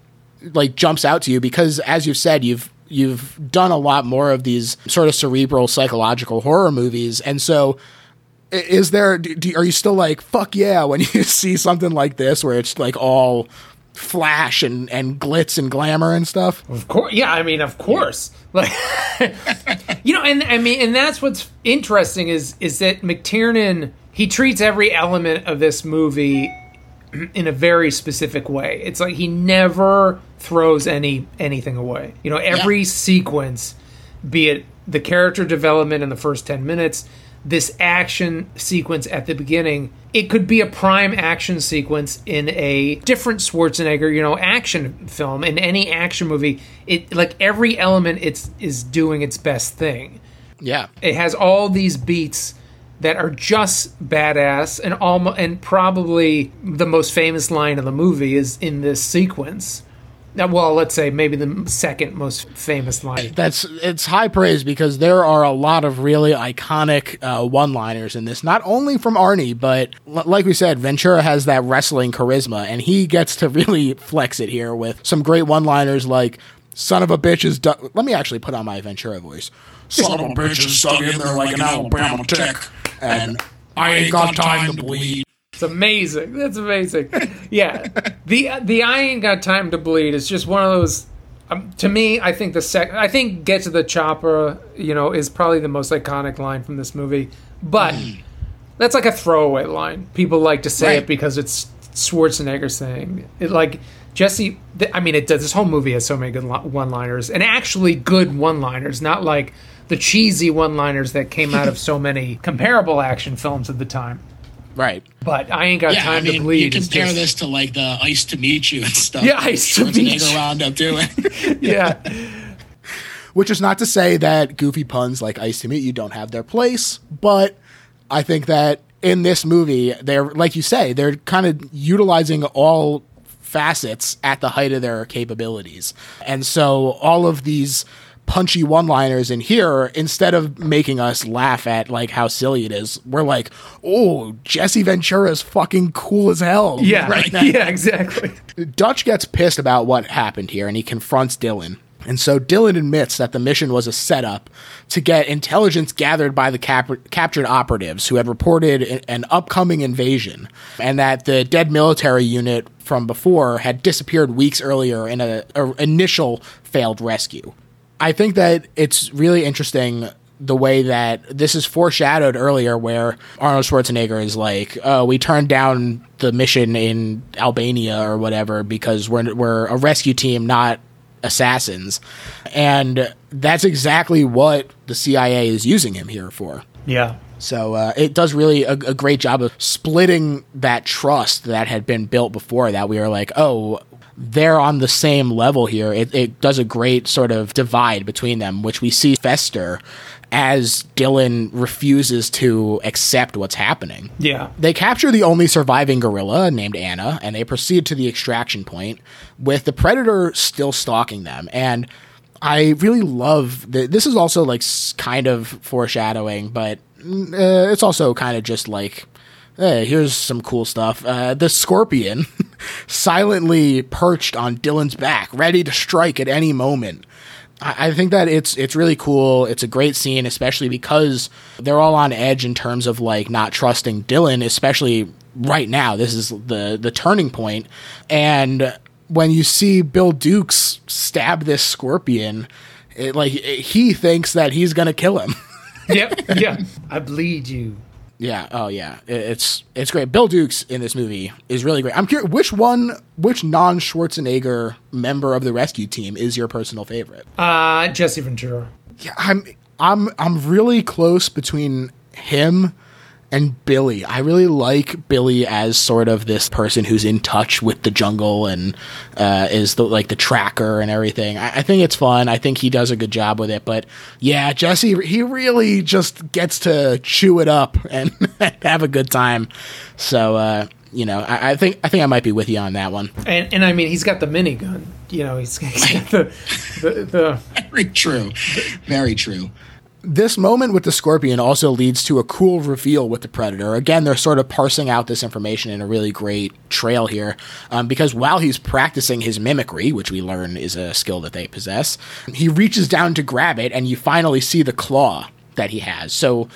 Speaker 1: like jumps out to you because, as you've said, you've you've done a lot more of these sort of cerebral psychological horror movies, and so is there do, are you still like fuck yeah when you see something like this where it's like all flash and and glitz and glamour and stuff
Speaker 2: Of course, yeah. I mean, of course. Like, you know, and I mean, and that's what's interesting is is that McTiernan he treats every element of this movie in a very specific way. It's like he never throws any anything away. You know, every
Speaker 1: Yeah.
Speaker 2: sequence, be it the character development in the first ten minutes, this action sequence at the beginning, it could be a prime action sequence in a different Schwarzenegger, you know, action film. In any action movie. It like every element it's is doing its best thing.
Speaker 1: Yeah.
Speaker 2: It has all these beats that are just badass and almost and probably the most famous line of the movie is in this sequence well let's say maybe the second most famous line.
Speaker 1: That's it's high praise because there are a lot of really iconic uh, one-liners in this not only from arnie but l- like we said ventura has that wrestling charisma and he gets to really flex it here with some great one-liners like son of a bitch is du- let me actually put on my ventura voice. Son of a bitch is stuck in there like an alabama tick and i ain't got time to bleed
Speaker 2: it's amazing that's amazing yeah the the i ain't got time to bleed is just one of those um, to me i think the sec i think get to the chopper you know is probably the most iconic line from this movie but that's like a throwaway line. People like to say
Speaker 1: Right.
Speaker 2: it because it's Schwarzenegger saying it. Like Jesse, th- I mean, it does. This whole movie has so many good li- one-liners, and actually good one-liners, not like the cheesy one-liners that came out of so many comparable action films at the time.
Speaker 1: Right
Speaker 2: But I ain't got
Speaker 3: Yeah,
Speaker 2: time
Speaker 3: I mean,
Speaker 2: to bleed.
Speaker 3: you
Speaker 2: is
Speaker 3: compare
Speaker 2: just-
Speaker 3: this to like the Ice to Meet You and stuff.
Speaker 2: Yeah, Ice to Meet
Speaker 3: Schwarzenegger
Speaker 2: You.
Speaker 3: wound up doing.
Speaker 2: yeah,
Speaker 1: which is not to say that goofy puns like ice to meet you don't have their place but i think that in this movie they're like you say they're kind of utilizing all facets at the height of their capabilities and so all of these punchy one-liners in here instead of making us laugh at like how silly it is we're like oh jesse ventura is fucking cool as hell
Speaker 2: yeah,
Speaker 1: right now
Speaker 2: yeah, exactly.
Speaker 1: Dutch gets pissed about what happened here and he confronts Dillon. And so Dillon admits that the mission was a setup to get intelligence gathered by the cap- captured operatives who had reported an upcoming invasion, and that the dead military unit from before had disappeared weeks earlier in a, a initial failed rescue. I think that it's really interesting the way that this is foreshadowed earlier, where Arnold Schwarzenegger is like, "Oh, we turned down the mission in Albania or whatever because we're we're a rescue team, not assassins," and that's exactly what the CIA is using him here for.
Speaker 2: Yeah,
Speaker 1: So uh, it does really a, a great job of splitting that trust that had been built before that. We were like, oh, they're on the same level here. It, it does a great sort of divide between them, which we see fester as Dillon refuses to accept what's happening.
Speaker 2: yeah.
Speaker 1: They capture the only surviving guerrilla named Anna, and they proceed to the extraction point with the predator still stalking them. And I really love that. This is also like kind of foreshadowing, but mm, uh, it's also kind of just like, hey, here's some cool stuff. Uh, the scorpion silently perched on Dillon's back, ready to strike at any moment. I I think that it's it's really cool. It's a great scene, especially because they're all on edge in terms of like not trusting Dillon, especially right now. This is the the turning point, and when you see Bill Dukes stab this scorpion, it, like he thinks that he's gonna kill him.
Speaker 2: Yep, yeah. I bleed you.
Speaker 1: Yeah. Oh, yeah. It's it's great. Bill Dukes in this movie is really great. I'm curious, which one, which non Schwarzenegger member of the rescue team is your personal favorite?
Speaker 2: Uh, Jesse Ventura.
Speaker 1: Yeah, I'm I'm I'm really close between him and Billy. I really like Billy as sort of this person who's in touch with the jungle and uh, is the like the tracker and everything. I, I think it's fun. I think he does a good job with it. But yeah, Jesse, he really just gets to chew it up and have a good time. So uh, you know, I, I think I think I might be with you on that one.
Speaker 2: And and I mean, he's got the minigun. You know, he's, he's got the, the the
Speaker 3: Very true. Very true.
Speaker 1: This moment with the scorpion also leads to a cool reveal with the predator. Again they're sort of parsing out this information in a really great trail here um, because while he's practicing his mimicry which we learn is a skill that they possess he reaches down to grab it and you finally see the claw that he has. So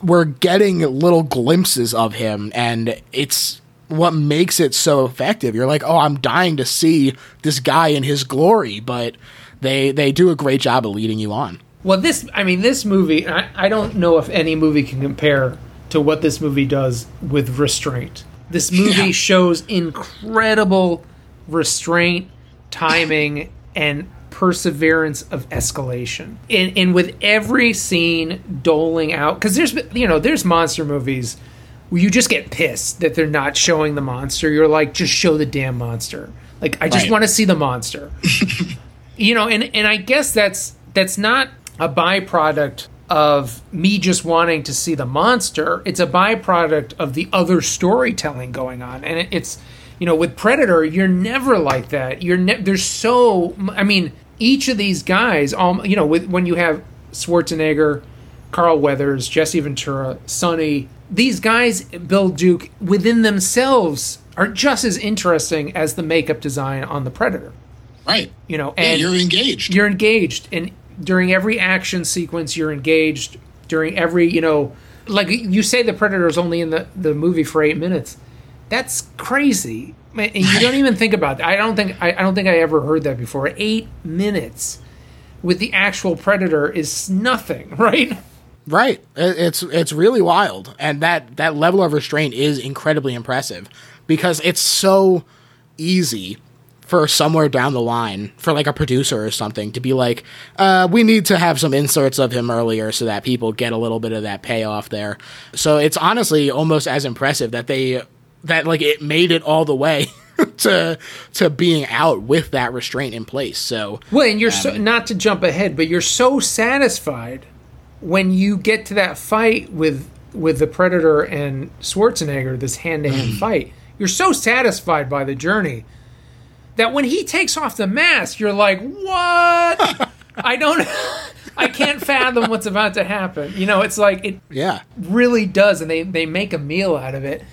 Speaker 1: we're getting little glimpses of him and it's what makes it so effective. You're like oh i'm dying to see this guy in his glory but they they do a great job of leading you on
Speaker 2: Well, this, I mean, this movie, I, I don't know if any movie can compare to what this movie does with restraint. This movie
Speaker 3: Yeah.
Speaker 2: shows incredible restraint, timing, and perseverance of escalation. And, and with every scene doling out, because there's, you know, there's monster movies where you just get pissed that they're not showing the monster. You're like, just show the damn monster. Like, I just
Speaker 3: Right.
Speaker 2: want to see the monster you know and and i guess that's that's not a byproduct of me just wanting to see the monster. It's a byproduct of the other storytelling going on. And it, it's you know with predator you're never like that. You're ne- there's so I mean each of these guys um you know with when you have schwarzenegger carl weathers jesse ventura sonny these guys bill duke within themselves are just as interesting as the makeup design on the predator.
Speaker 3: Right.
Speaker 2: you know
Speaker 3: Yeah,
Speaker 2: and
Speaker 3: you're engaged.
Speaker 2: you're engaged. And during every action sequence you're engaged during every you know like you say the predator is only in the, the movie for eight minutes. That's crazy. And you don't even think about that i don't think I, I don't think i ever heard that before. Eight minutes with the actual predator is nothing right?
Speaker 1: Right. It's it's really wild, and that that level of restraint is incredibly impressive because it's so easy for somewhere down the line for like a producer or something to be like, uh, we need to have some inserts of him earlier so that people get a little bit of that payoff there. So it's honestly almost as impressive that they that like it made it all the way to to being out with that restraint in place. So
Speaker 2: Well, and you're so not to jump ahead, but you're so satisfied when you get to that fight with with the Predator and Schwarzenegger, this hand to hand fight. You're so satisfied by the journey that when he takes off the mask, you're like, "What? I don't I can't fathom what's about to happen." You know, it's like it
Speaker 1: yeah.
Speaker 2: really does and they they make a meal out of it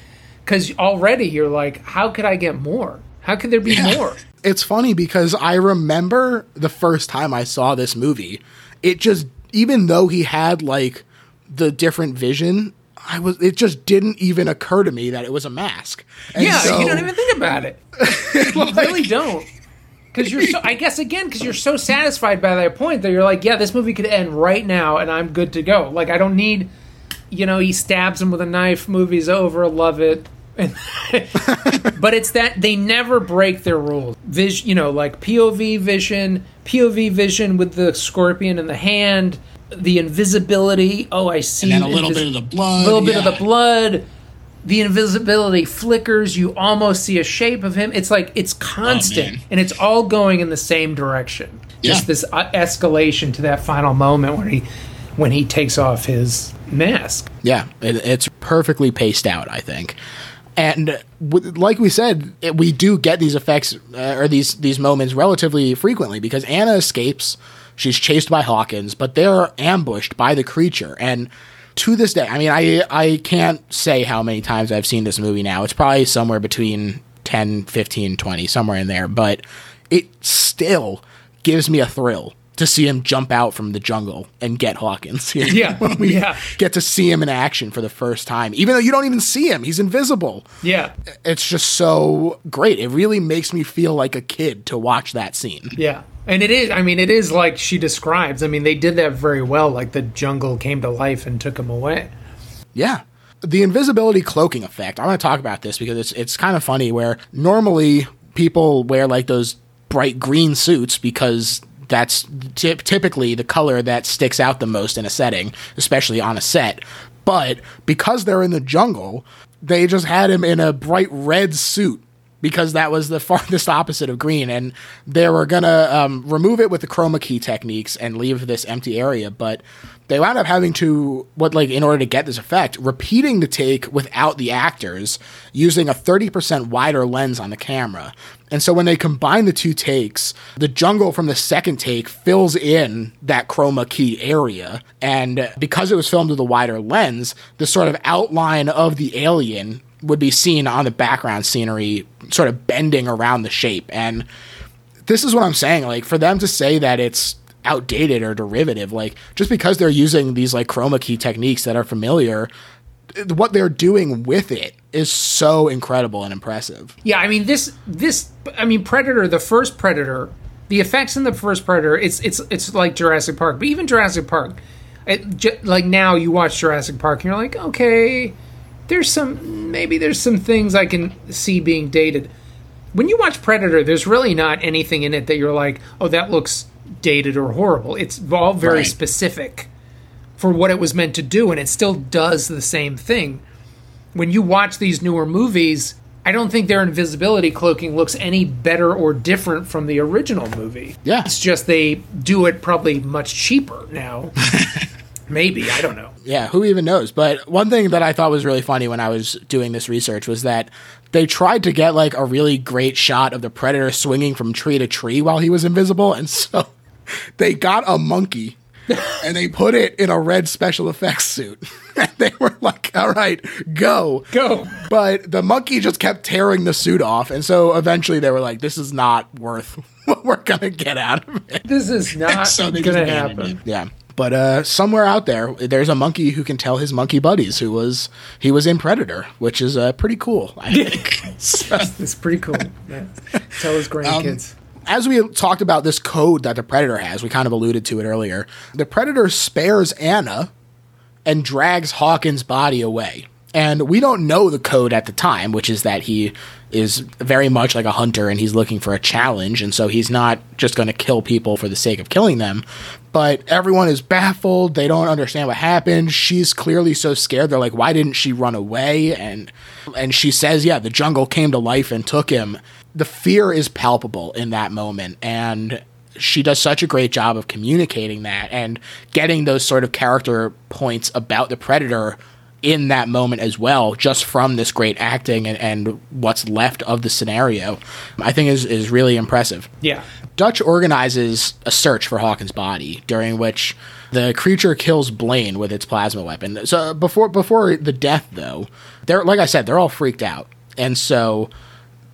Speaker 2: cuz already you're like, "How could I get more? How could there be more?"
Speaker 1: it's funny because I remember the first time I saw this movie, it just even though he had like the different vision, I was it just didn't even occur to me that it was a mask. And
Speaker 2: Yeah,
Speaker 1: so-
Speaker 2: you don't even think about it. you really don't. Because you're so, I guess again, because you're so satisfied by that point that you're like, yeah, this movie could end right now and I'm good to go. Like, I don't need, you know, he stabs him with a knife, movie's over, love it. but it's that they never break their rules. Vis, you know, like POV vision, POV vision with the scorpion in the hand, the invisibility. Oh, I see.
Speaker 3: and a little
Speaker 2: invis-
Speaker 3: bit of the blood.
Speaker 2: a little bit of the blood the invisibility flickers you almost see a shape of him it's like it's constant
Speaker 3: man.
Speaker 2: and it's all going in the same direction
Speaker 3: Yeah.
Speaker 2: just this uh, escalation to that final moment when he when he takes off his mask
Speaker 1: Yeah, it, it's perfectly paced out, I think. And like we said, we do get these effects uh, or these these moments relatively frequently because Anna escapes. She's chased by Hawkins, but they're ambushed by the creature. And to this day, I mean, I I can't say how many times I've seen this movie now. It's probably somewhere between 10, 15, 20, somewhere in there. But it still gives me a thrill to see him jump out from the jungle and get Hawkins.
Speaker 2: Yeah,
Speaker 1: When we
Speaker 2: yeah.
Speaker 1: get to see him in action for the first time, even though you don't even see him. He's invisible.
Speaker 2: yeah
Speaker 1: It's just so great. It really makes me feel like a kid to watch that scene.
Speaker 2: yeah and it is i mean it is like she describes i mean they did that very well like the jungle came to life and took him away
Speaker 1: Yeah. the invisibility cloaking effect. I want to talk about this because it's it's kind of funny where normally people wear like those bright green suits because that's ty- typically the color that sticks out the most in a setting, especially on a set. But because they're in the jungle, they just had him in a bright red suit because that was the farthest opposite of green. And they were going to um, remove it with the chroma key techniques and leave this empty area. But they wound up having to, what, like, in order to get this effect, repeating the take without the actors using a 30% wider lens on the camera. And so when they combine the two takes, the jungle from the second take fills in that chroma key area. And because it was filmed with a wider lens, the sort of outline of the alien would be seen on the background scenery, sort of bending around the shape. And this is what I'm saying. Like, for them to say that it's outdated or derivative, like, just because they're using these, like, chroma key techniques that are familiar, what they're doing with it is so incredible and impressive.
Speaker 2: Yeah, I mean this this I mean Predator, the first Predator, the effects in the first Predator, it's it's it's like Jurassic Park, but even Jurassic Park, it, like now you watch Jurassic Park and you're like, okay, there's some maybe there's some things I can see being dated. When you watch Predator, there's really not anything in it that you're like, oh, that looks dated or horrible. It's all very
Speaker 3: Right.
Speaker 2: specific for what it was meant to do, and it still does the same thing. When you watch these newer movies, I don't think their invisibility cloaking looks any better or different from the original movie.
Speaker 1: Yeah.
Speaker 2: It's just they do it probably much cheaper now. Maybe, I don't know.
Speaker 1: Yeah, who even knows? But one thing that I thought was really funny when I was doing this research was that they tried to get like a really great shot of the predator swinging from tree to tree while he was invisible, and so they got a monkey and they put it in a red special effects suit. and they were like, "All right, go."
Speaker 2: Go.
Speaker 1: But the monkey just kept tearing the suit off, and so eventually they were like, "This is not worth what we're gonna get out of it."
Speaker 2: This is not
Speaker 3: So
Speaker 2: going to happen.
Speaker 3: it.
Speaker 1: Yeah. But uh, somewhere out there, there's a monkey who can tell his monkey buddies who was he was in Predator, which is uh, pretty cool. I think. So,
Speaker 2: It's pretty cool. Yeah. Tell his grandkids.
Speaker 1: as we talked about this code that the Predator has, we kind of alluded to it earlier. The Predator spares Anna and drags Hawkins' body away. And we don't know the code at the time, which is that he is very much like a hunter and he's looking for a challenge. And so he's not just going to kill people for the sake of killing them. But everyone is baffled. They don't understand what happened. She's clearly so scared. They're like, why didn't she run away? And and she says, yeah, the jungle came to life and took him. The fear is palpable in that moment. And she does such a great job of communicating that and getting those sort of character points about the predator in that moment as well, just from this great acting and, and what's left of the scenario, I think is, is really impressive.
Speaker 2: Yeah.
Speaker 1: Dutch organizes a search for Hawkins' body, during which the creature kills Blaine with its plasma weapon. So uh, before before the death, though, they're like I said, they're all freaked out, and so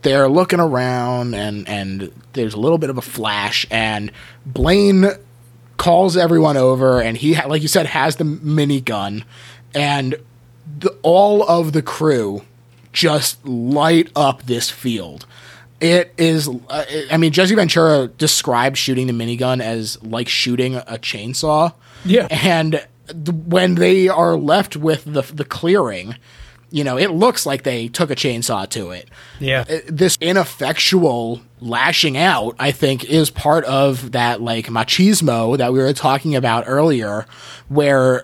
Speaker 1: they're looking around, and and there's a little bit of a flash, and Blaine calls everyone over, and he, ha- like you said, has the minigun, and the, all of the crew just light up this field. It is, uh, I mean, Jesse Ventura described shooting the minigun as like shooting a chainsaw.
Speaker 2: Yeah.
Speaker 1: And th- when they are left with the, the clearing, you know, it looks like they took a chainsaw to it.
Speaker 2: Yeah.
Speaker 1: Uh, This ineffectual lashing out, I think, is part of that like machismo that we were talking about earlier, where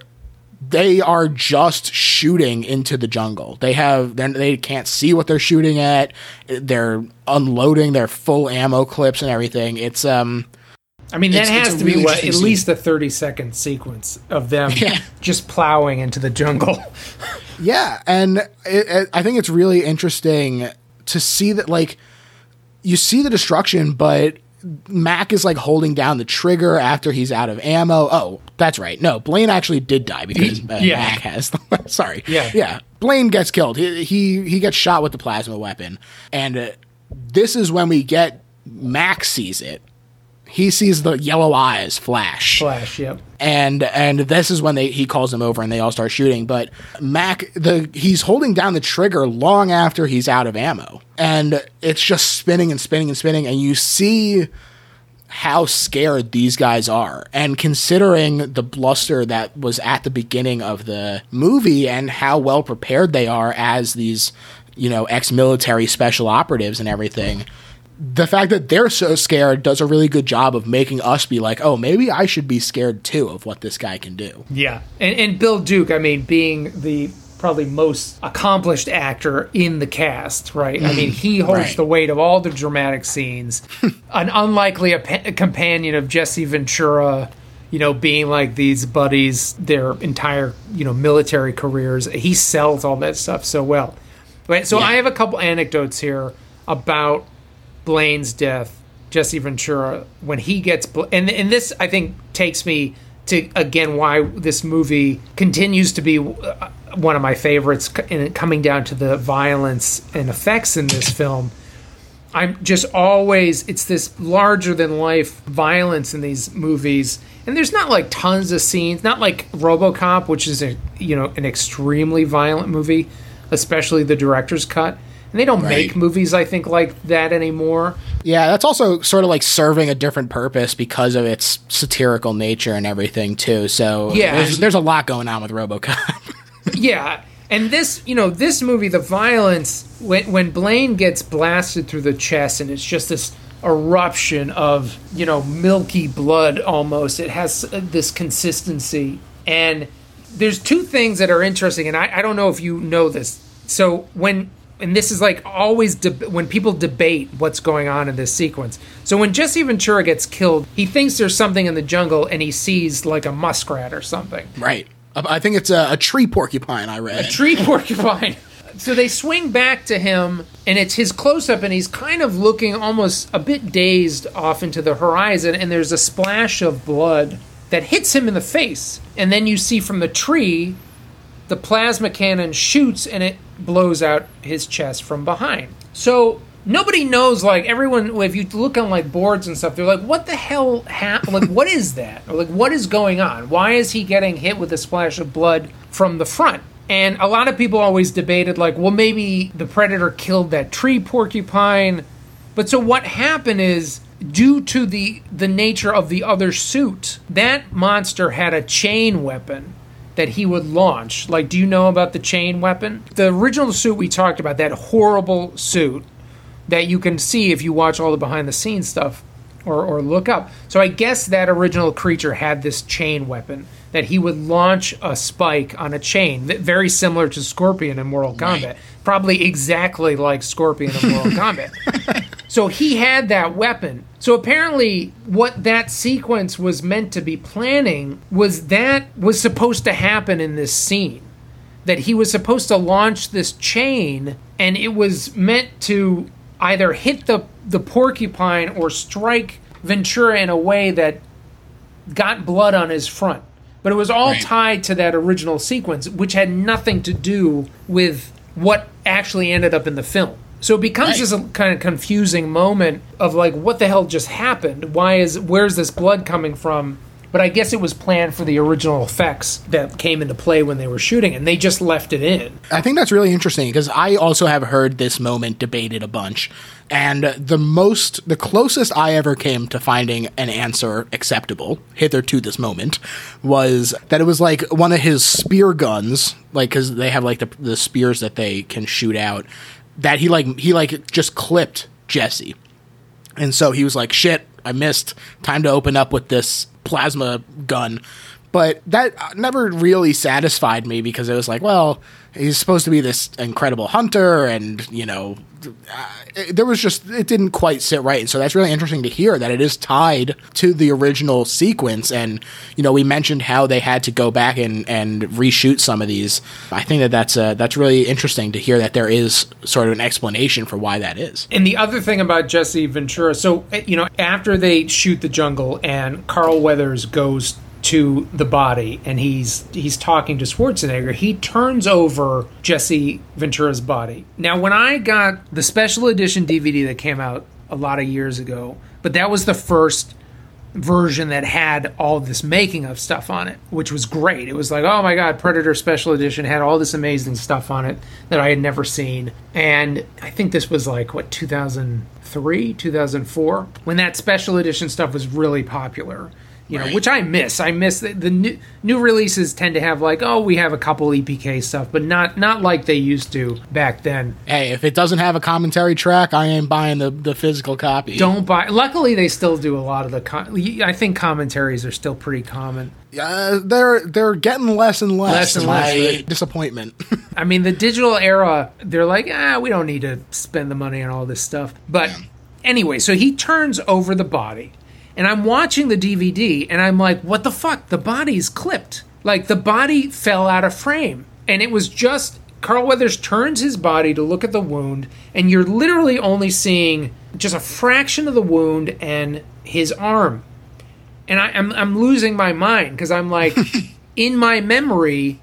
Speaker 1: they are just shooting into the jungle. They have they can't see what they're shooting at. They're unloading their full ammo clips and everything. It's um
Speaker 2: I mean, that has to be what at least a thirty second sequence of them
Speaker 1: Yeah.
Speaker 2: just plowing into the jungle.
Speaker 1: yeah, and it, it, I think it's really interesting to see that like you see the destruction, but Mac is like holding down the trigger after he's out of ammo. Oh, that's right. No, Blaine actually did die because uh,
Speaker 2: Yeah.
Speaker 1: Mac has. sorry.
Speaker 2: Yeah.
Speaker 1: yeah. Blaine gets killed. He he, he gets shot with the plasma weapon, and uh, this is when we get Mac sees it. He sees the yellow eyes flash
Speaker 2: Flash. Yep.
Speaker 1: and and this is when they he calls them over and they all start shooting but mac the he's holding down the trigger long after he's out of ammo and it's just spinning and spinning and spinning and you see how scared these guys are. And considering the bluster that was at the beginning of the movie and how well prepared they are as these, you know, ex military special operatives and everything, the fact that they're so scared does a really good job of making us be like, oh, maybe I should be scared too of what this guy can do.
Speaker 2: Yeah, and, and Bill Duke, I mean, being the probably most accomplished actor in the cast, right? I mean, mm. he holds
Speaker 1: Right.
Speaker 2: the weight of all the dramatic scenes. An unlikely ap- companion of Jesse Ventura, you know, being like these buddies their entire, you know, military careers. He sells all that stuff so well. Right, so
Speaker 1: Yeah.
Speaker 2: I have a couple anecdotes here about Blaine's death, Jesse Ventura, when he gets and and this I think takes me to again why this movie continues to be uh, one of my favorites, and coming down to the violence and effects in this film. I'm just always it's this larger than life violence in these movies, and there's not like tons of scenes, not like RoboCop, which is a you know an extremely violent movie, especially the director's cut. And they don't make movies, I think, like that anymore.
Speaker 1: Yeah, that's also sort of like serving a different purpose because of its satirical nature and everything too. So
Speaker 2: Yeah.
Speaker 1: there's, there's a lot going on with RoboCop.
Speaker 2: yeah and this you know this movie the violence when when blaine gets blasted through the chest and it's just this eruption of you know milky blood almost it has uh, this consistency and there's two things that are interesting and i, I don't know if you know this so when and this is like always deb- when people debate what's going on in this sequence so when jesse ventura gets killed he thinks there's something in the jungle and he sees like a muskrat or something
Speaker 1: right. I I think it's a, a tree porcupine. I read.
Speaker 2: A tree porcupine. So they swing back to him, and it's his close up, and he's kind of looking almost a bit dazed off into the horizon, and there's a splash of blood that hits him in the face. And then you see from the tree, the plasma cannon shoots and it blows out his chest from behind. So nobody knows, like, everyone, if you look on, like, boards and stuff, they're like, what the hell happened? Like, what is that? Or, like, what is going on? Why is he getting hit with a splash of blood from the front? And a lot of people always debated, like, well, maybe the predator killed that tree porcupine. But so what happened is due to the the nature of the other suit, that monster had a chain weapon that he would launch. Like, do you know about the chain weapon? The original suit we talked about, that horrible suit that you can see if you watch all the behind the scenes stuff or, or look up. So I guess that original creature had this chain weapon that he would launch a spike on a chain, very similar to Scorpion in Mortal Kombat. Probably exactly like Scorpion in Mortal Kombat. So he had that weapon. So apparently, what that sequence was meant to be planning was that was supposed to happen in this scene. That he was supposed to launch this chain, and it was meant to either hit the the porcupine or strike Ventura in a way that got blood on his front. But it was all
Speaker 3: Right.
Speaker 2: tied to that original sequence, which had nothing to do with what actually ended up in the film. So it becomes
Speaker 3: Right.
Speaker 2: just a kind of confusing moment of like, what the hell just happened? Why is where's this blood coming from? But I guess it was planned for the original effects that came into play when they were shooting, and they just left it in.
Speaker 1: I think that's really interesting because I also have heard this moment debated a bunch. And the most, the closest I ever came to finding an answer acceptable hitherto this moment was that it was like one of his spear guns, like, because they have like the, the spears that they can shoot out, that he like, he like just clipped Jesse. And so he was like, shit, I missed. Time to open up with this plasma gun. But that never really satisfied me because it was like, well, he's supposed to be this incredible hunter, and, you know, uh, it- there was just, it didn't quite sit right. And so that's really interesting to hear that it is tied to the original sequence. And, you know, we mentioned how they had to go back and, and reshoot some of these. I think that that's, uh, that's really interesting to hear that there is sort of an explanation for why that is.
Speaker 2: And the other thing about Jesse Ventura, so uh, you know, after they shoot the jungle and Carl Weathers goes to the body and he's he's talking to Schwarzenegger, he turns over Jesse Ventura's body. Now, when I got the special edition DVD that came out a lot of years ago, but that was the first version that had all this making of stuff on it, which was great. It was like, oh my god, Predator Special Edition had all this amazing stuff on it that I had never seen. And I think this was like what 2003, 2004, when that special edition stuff was really popular. You know, which I miss. I miss the, the new, new releases tend to have like, oh, we have a couple EPK stuff, but not not like they used to back then.
Speaker 1: Hey, if it doesn't have a commentary track, I ain't buying the, the physical copy.
Speaker 2: Don't buy. Luckily, they still do a lot of the. Com- I think commentaries are still pretty common.
Speaker 1: Uh, they're they're getting less and less.
Speaker 2: Less and less.
Speaker 1: my disappointment.
Speaker 2: I mean, the digital era, they're like, ah, we don't need to spend the money on all this stuff. But anyway, so he turns over the body, and I'm watching the DVD, and I'm like, what the fuck? The body's clipped. Like, the body fell out of frame. And it was just Carl Weathers turns his body to look at the wound, and you're literally only seeing just a fraction of the wound and his arm. And I, I'm, I'm losing my mind because I'm like, in my memory,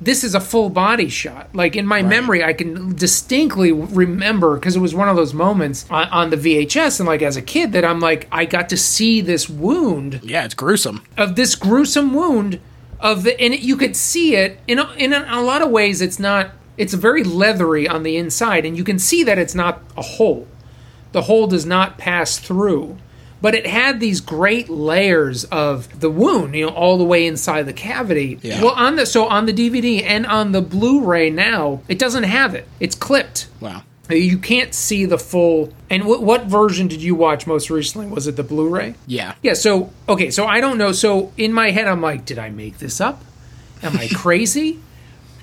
Speaker 2: this is a full body shot. Like in my memory, I can distinctly remember because it was one of those moments on, on the VHS, and like as a kid, that I'm like, I got to see this wound
Speaker 1: yeah, it's gruesome.
Speaker 2: of this gruesome wound of the, and you could see it in a, in a, a lot of ways. It's not. It's very leathery on the inside, and you can see that it's not a hole. The hole does not pass through, but it had these great layers of the wound, you know, all the way inside the cavity.
Speaker 1: Yeah.
Speaker 2: Well, on the so on the DVD and on the Blu-ray now, it doesn't have it. It's clipped.
Speaker 1: Wow.
Speaker 2: You can't see the full. And wh- what version did you watch most recently? Was it the Blu-ray?
Speaker 1: Yeah.
Speaker 2: Yeah, so okay, so I don't know. So in my head I'm like, did I make this up? Am I crazy?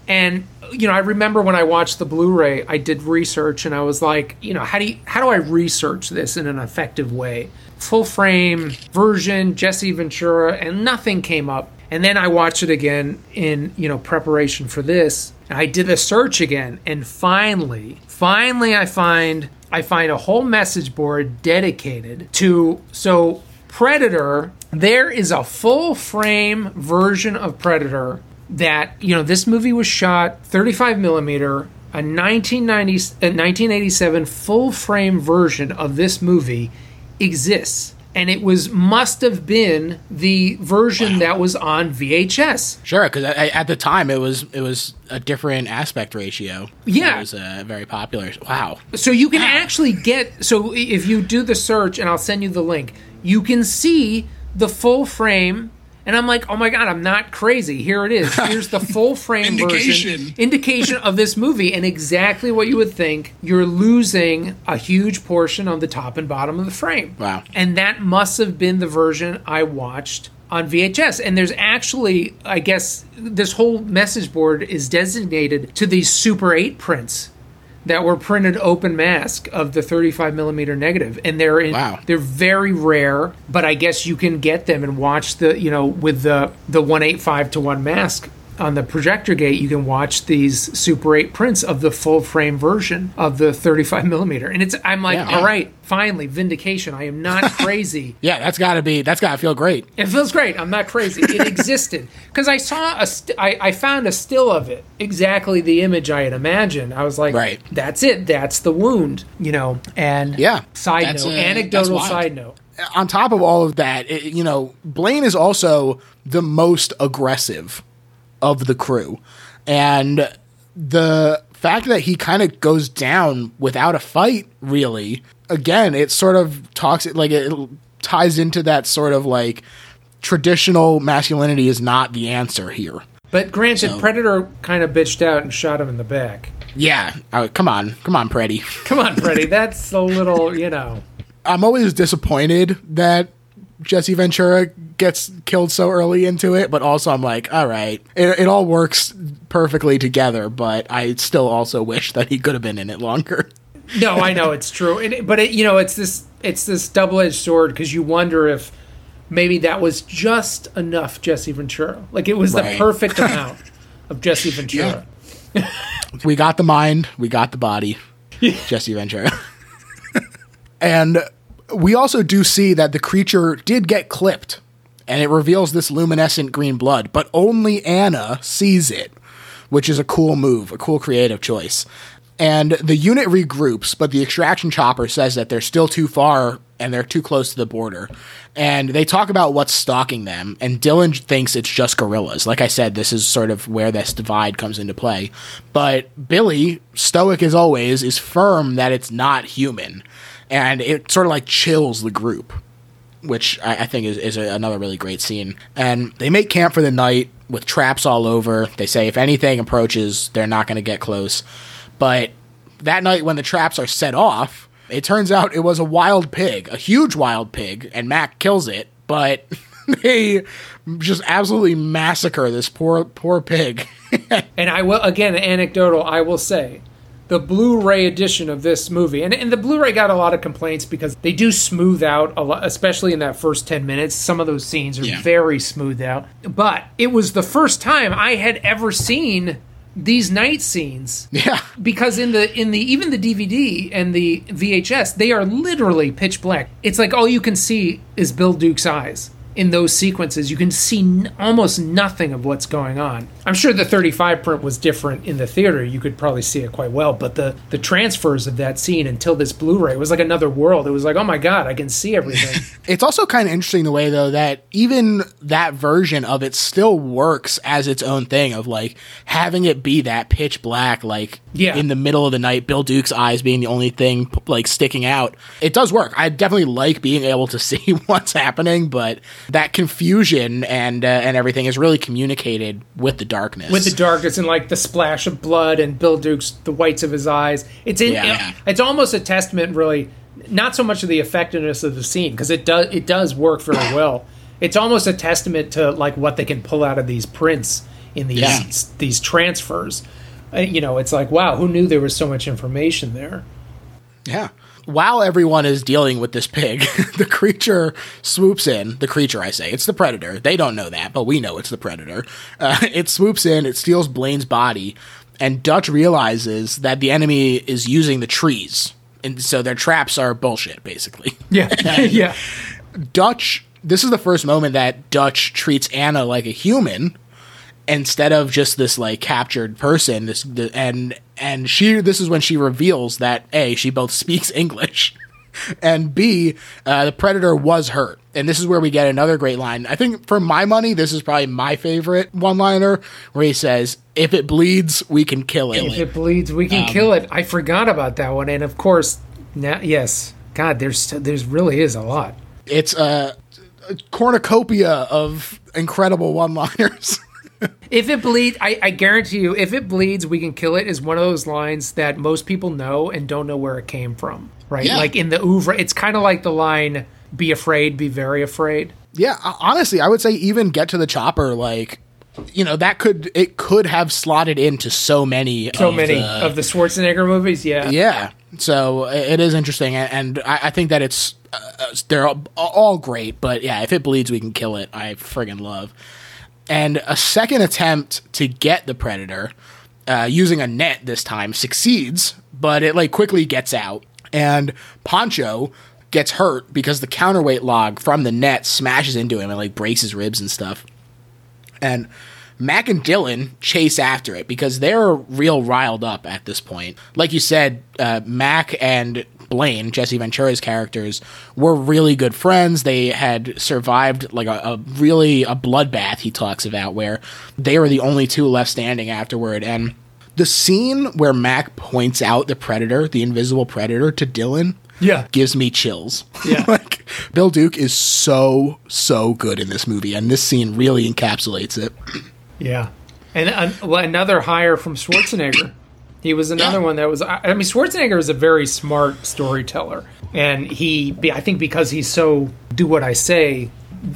Speaker 2: And you know, I remember when I watched the Blu-ray, I did research and I was like, you know, how do you, how do I research this in an effective way? Full frame version, Jesse Ventura, and nothing came up. And then I watched it again in, you know, preparation for this. And I did a search again and finally, finally I find I find a whole message board dedicated to so Predator, there is a full frame version of Predator that, you know, this movie was shot 35 millimeter, a 1990, a 1987 full frame version of this movie exists. And it was must have been the version that was on VHS.
Speaker 1: Sure, because at the time it was it was a different aspect ratio.
Speaker 2: Yeah.
Speaker 1: it was uh, very popular. Wow.
Speaker 2: So you can actually get so if you do the search and I'll send you the link, you can see the full frame and I'm like, "Oh my god, I'm not crazy. Here it is. Here's the full frame version
Speaker 3: Indication.
Speaker 2: indication of this movie and exactly what you would think. You're losing a huge portion of the top and bottom of the frame.
Speaker 1: Wow.
Speaker 2: And that must have been the version I watched on VHS. And there's actually, I guess, this whole message board is designated to these Super 8 prints that were printed open mask of the 35 millimeter negative and they're in
Speaker 1: Wow.
Speaker 2: they're very rare but i guess you can get them and watch the you know with the the 185 to 1 mask on the projector gate you can watch these super 8 prints of the full frame version of the 35 millimeter and it's i'm like
Speaker 1: Yeah.
Speaker 2: all right finally vindication i am not crazy
Speaker 1: Yeah, that's got to be that's got to feel great.
Speaker 2: it feels great. I'm not crazy. It existed because I saw a. St- I, I found a still of it, exactly the image I had imagined. I was like,
Speaker 1: Right.
Speaker 2: that's it. That's the wound, you know. And
Speaker 1: Yeah.
Speaker 2: Side note,
Speaker 3: uh, that's
Speaker 2: anecdotal side note.
Speaker 1: on top of all of that, it, you know, Blaine is also the most aggressive of the crew. And the fact that he kind of goes down without a fight, really, again, it sort of talks, like, it ties into that sort of like traditional masculinity is not the answer here.
Speaker 2: But granted,
Speaker 3: So-
Speaker 2: Predator kind of bitched out and shot him in the back.
Speaker 1: Yeah. Uh, come on. Come on, Preddy.
Speaker 2: Come on, Freddy. that's a little, you know.
Speaker 1: I'm always disappointed that Jesse Ventura gets killed so early into it, but also I'm like, all right, it, it all works perfectly together, but I still also wish that he could have been in it longer.
Speaker 2: No, I know it's true, and but it, you know, it's this it's this double edged sword because you wonder if maybe that was just enough Jesse Ventura, like it was the perfect amount of Jesse Ventura.
Speaker 1: We got the mind, we got the body, Jesse Ventura. and we also do see that the creature did get clipped, and it reveals this luminescent green blood, but only Anna sees it, which is a cool move, a cool creative choice. And the unit regroups, but the extraction chopper says that they're still too far and they're too close to the border. And they talk about what's stalking them, and Dillon thinks it's just guerrillas. Like I said, this is sort of where this divide comes into play. But Billy, stoic as always, is firm that it's not human. and it sort of like chills the group, which I, I think is, is a, another really great scene. And they make camp for the night with traps all over. They say if anything approaches, they're not going to get close. But that night, when the traps are set off, it turns out it was a wild pig, a huge wild pig, and Mac kills it. But they just absolutely massacre this poor poor pig.
Speaker 2: And I will again anecdotal. I will say, the Blu-ray edition of this movie, and, and the Blu-ray got a lot of complaints because they do smooth out a lot, especially in that first ten minutes. Some of those scenes are
Speaker 3: Yeah.
Speaker 2: very smoothed out. But it was the first time I had ever seen these night scenes
Speaker 1: yeah,
Speaker 2: because in the in the even the DVD and the VHS they are literally pitch black. It's like all you can see is Bill Duke's eyes in those sequences. You can see n- almost nothing of what's going on. I'm sure the 35 print was different in the theater. You could probably see it quite well, but the the transfers of that scene until this Blu-ray was like another world. It was like, "Oh my god, I can see everything."
Speaker 1: It's also kind of interesting the way though that even that version of it still works as its own thing of like having it be that pitch black like
Speaker 2: Yeah.
Speaker 1: in the middle of the night Bill Duke's eyes being the only thing like sticking out. It does work. I definitely like being able to see what's happening, but that confusion and uh, and everything is really communicated with the darkness.
Speaker 2: with the darkness and like the splash of blood and Bill Duke's the whites of his eyes. It's in,
Speaker 1: Yeah.
Speaker 2: it's almost a testament, really, not so much of the effectiveness of the scene because it does it does work very well. It's almost a testament to like what they can pull out of these prints in these
Speaker 3: Yeah.
Speaker 2: these transfers. Uh, you know, it's like wow, who knew there was so much information there?
Speaker 1: Yeah. While everyone is dealing with this pig, the creature swoops in. The creature, I say, it's the predator. They don't know that, but we know it's the predator. Uh, it swoops in, it steals Blaine's body, and Dutch realizes that the enemy is using the trees. And so their traps are bullshit, basically.
Speaker 2: Yeah, yeah.
Speaker 1: Dutch, this is the first moment that Dutch treats Anna like a human instead of just this like captured person this the, and and she this is when she reveals that a she both speaks english and b uh, the predator was hurt. And this is where we get another great line. I think for my money this is probably my favorite one liner where he says if it bleeds we can kill it,
Speaker 2: If it bleeds, we can kill it. I forgot about that one, and of course, now yes, God, there's there's really is a lot.
Speaker 1: it's a, a cornucopia of incredible one liners
Speaker 2: If it bleeds, I, I guarantee you, if it bleeds, we can kill it. Is one of those lines that most people know and don't know where it came from, right?
Speaker 3: Yeah.
Speaker 2: Like in the oeuvre, it's kind of like the line "Be afraid, be very afraid."
Speaker 1: Yeah, honestly, I would say even get to the chopper, like you know, that could it could have slotted into so many,
Speaker 2: So
Speaker 1: of
Speaker 2: many
Speaker 1: the-
Speaker 2: of the Schwarzenegger movies, yeah,
Speaker 1: yeah. So it is interesting, and, I think that it's uh, uh, they're all, all great, but yeah, if it bleeds, we can kill it. I friggin' love. And a second attempt to get the predator uh, using a net this time succeeds, but it like quickly gets out, and Poncho gets hurt because the counterweight log from the net smashes into him and like breaks his ribs and stuff. And Mac and Dillon chase after it because they're real riled up at this point. Like you said, uh, Mac and Blaine, Jesse Ventura's characters, were really good friends. They had survived like a, a really a bloodbath he talks about where they were the only two left standing afterward. And the scene where Mac points out the predator, the invisible predator, to Dillon
Speaker 2: yeah.
Speaker 1: gives me chills.
Speaker 2: Yeah.
Speaker 1: like Bill Duke is so so good in this movie, and this scene really encapsulates it.
Speaker 2: Yeah, and uh, well, another hire from Schwarzenegger. He was another
Speaker 3: Yeah.
Speaker 2: one that was. I mean, Schwarzenegger is a very smart storyteller, and he, I think, because he's so do what I say.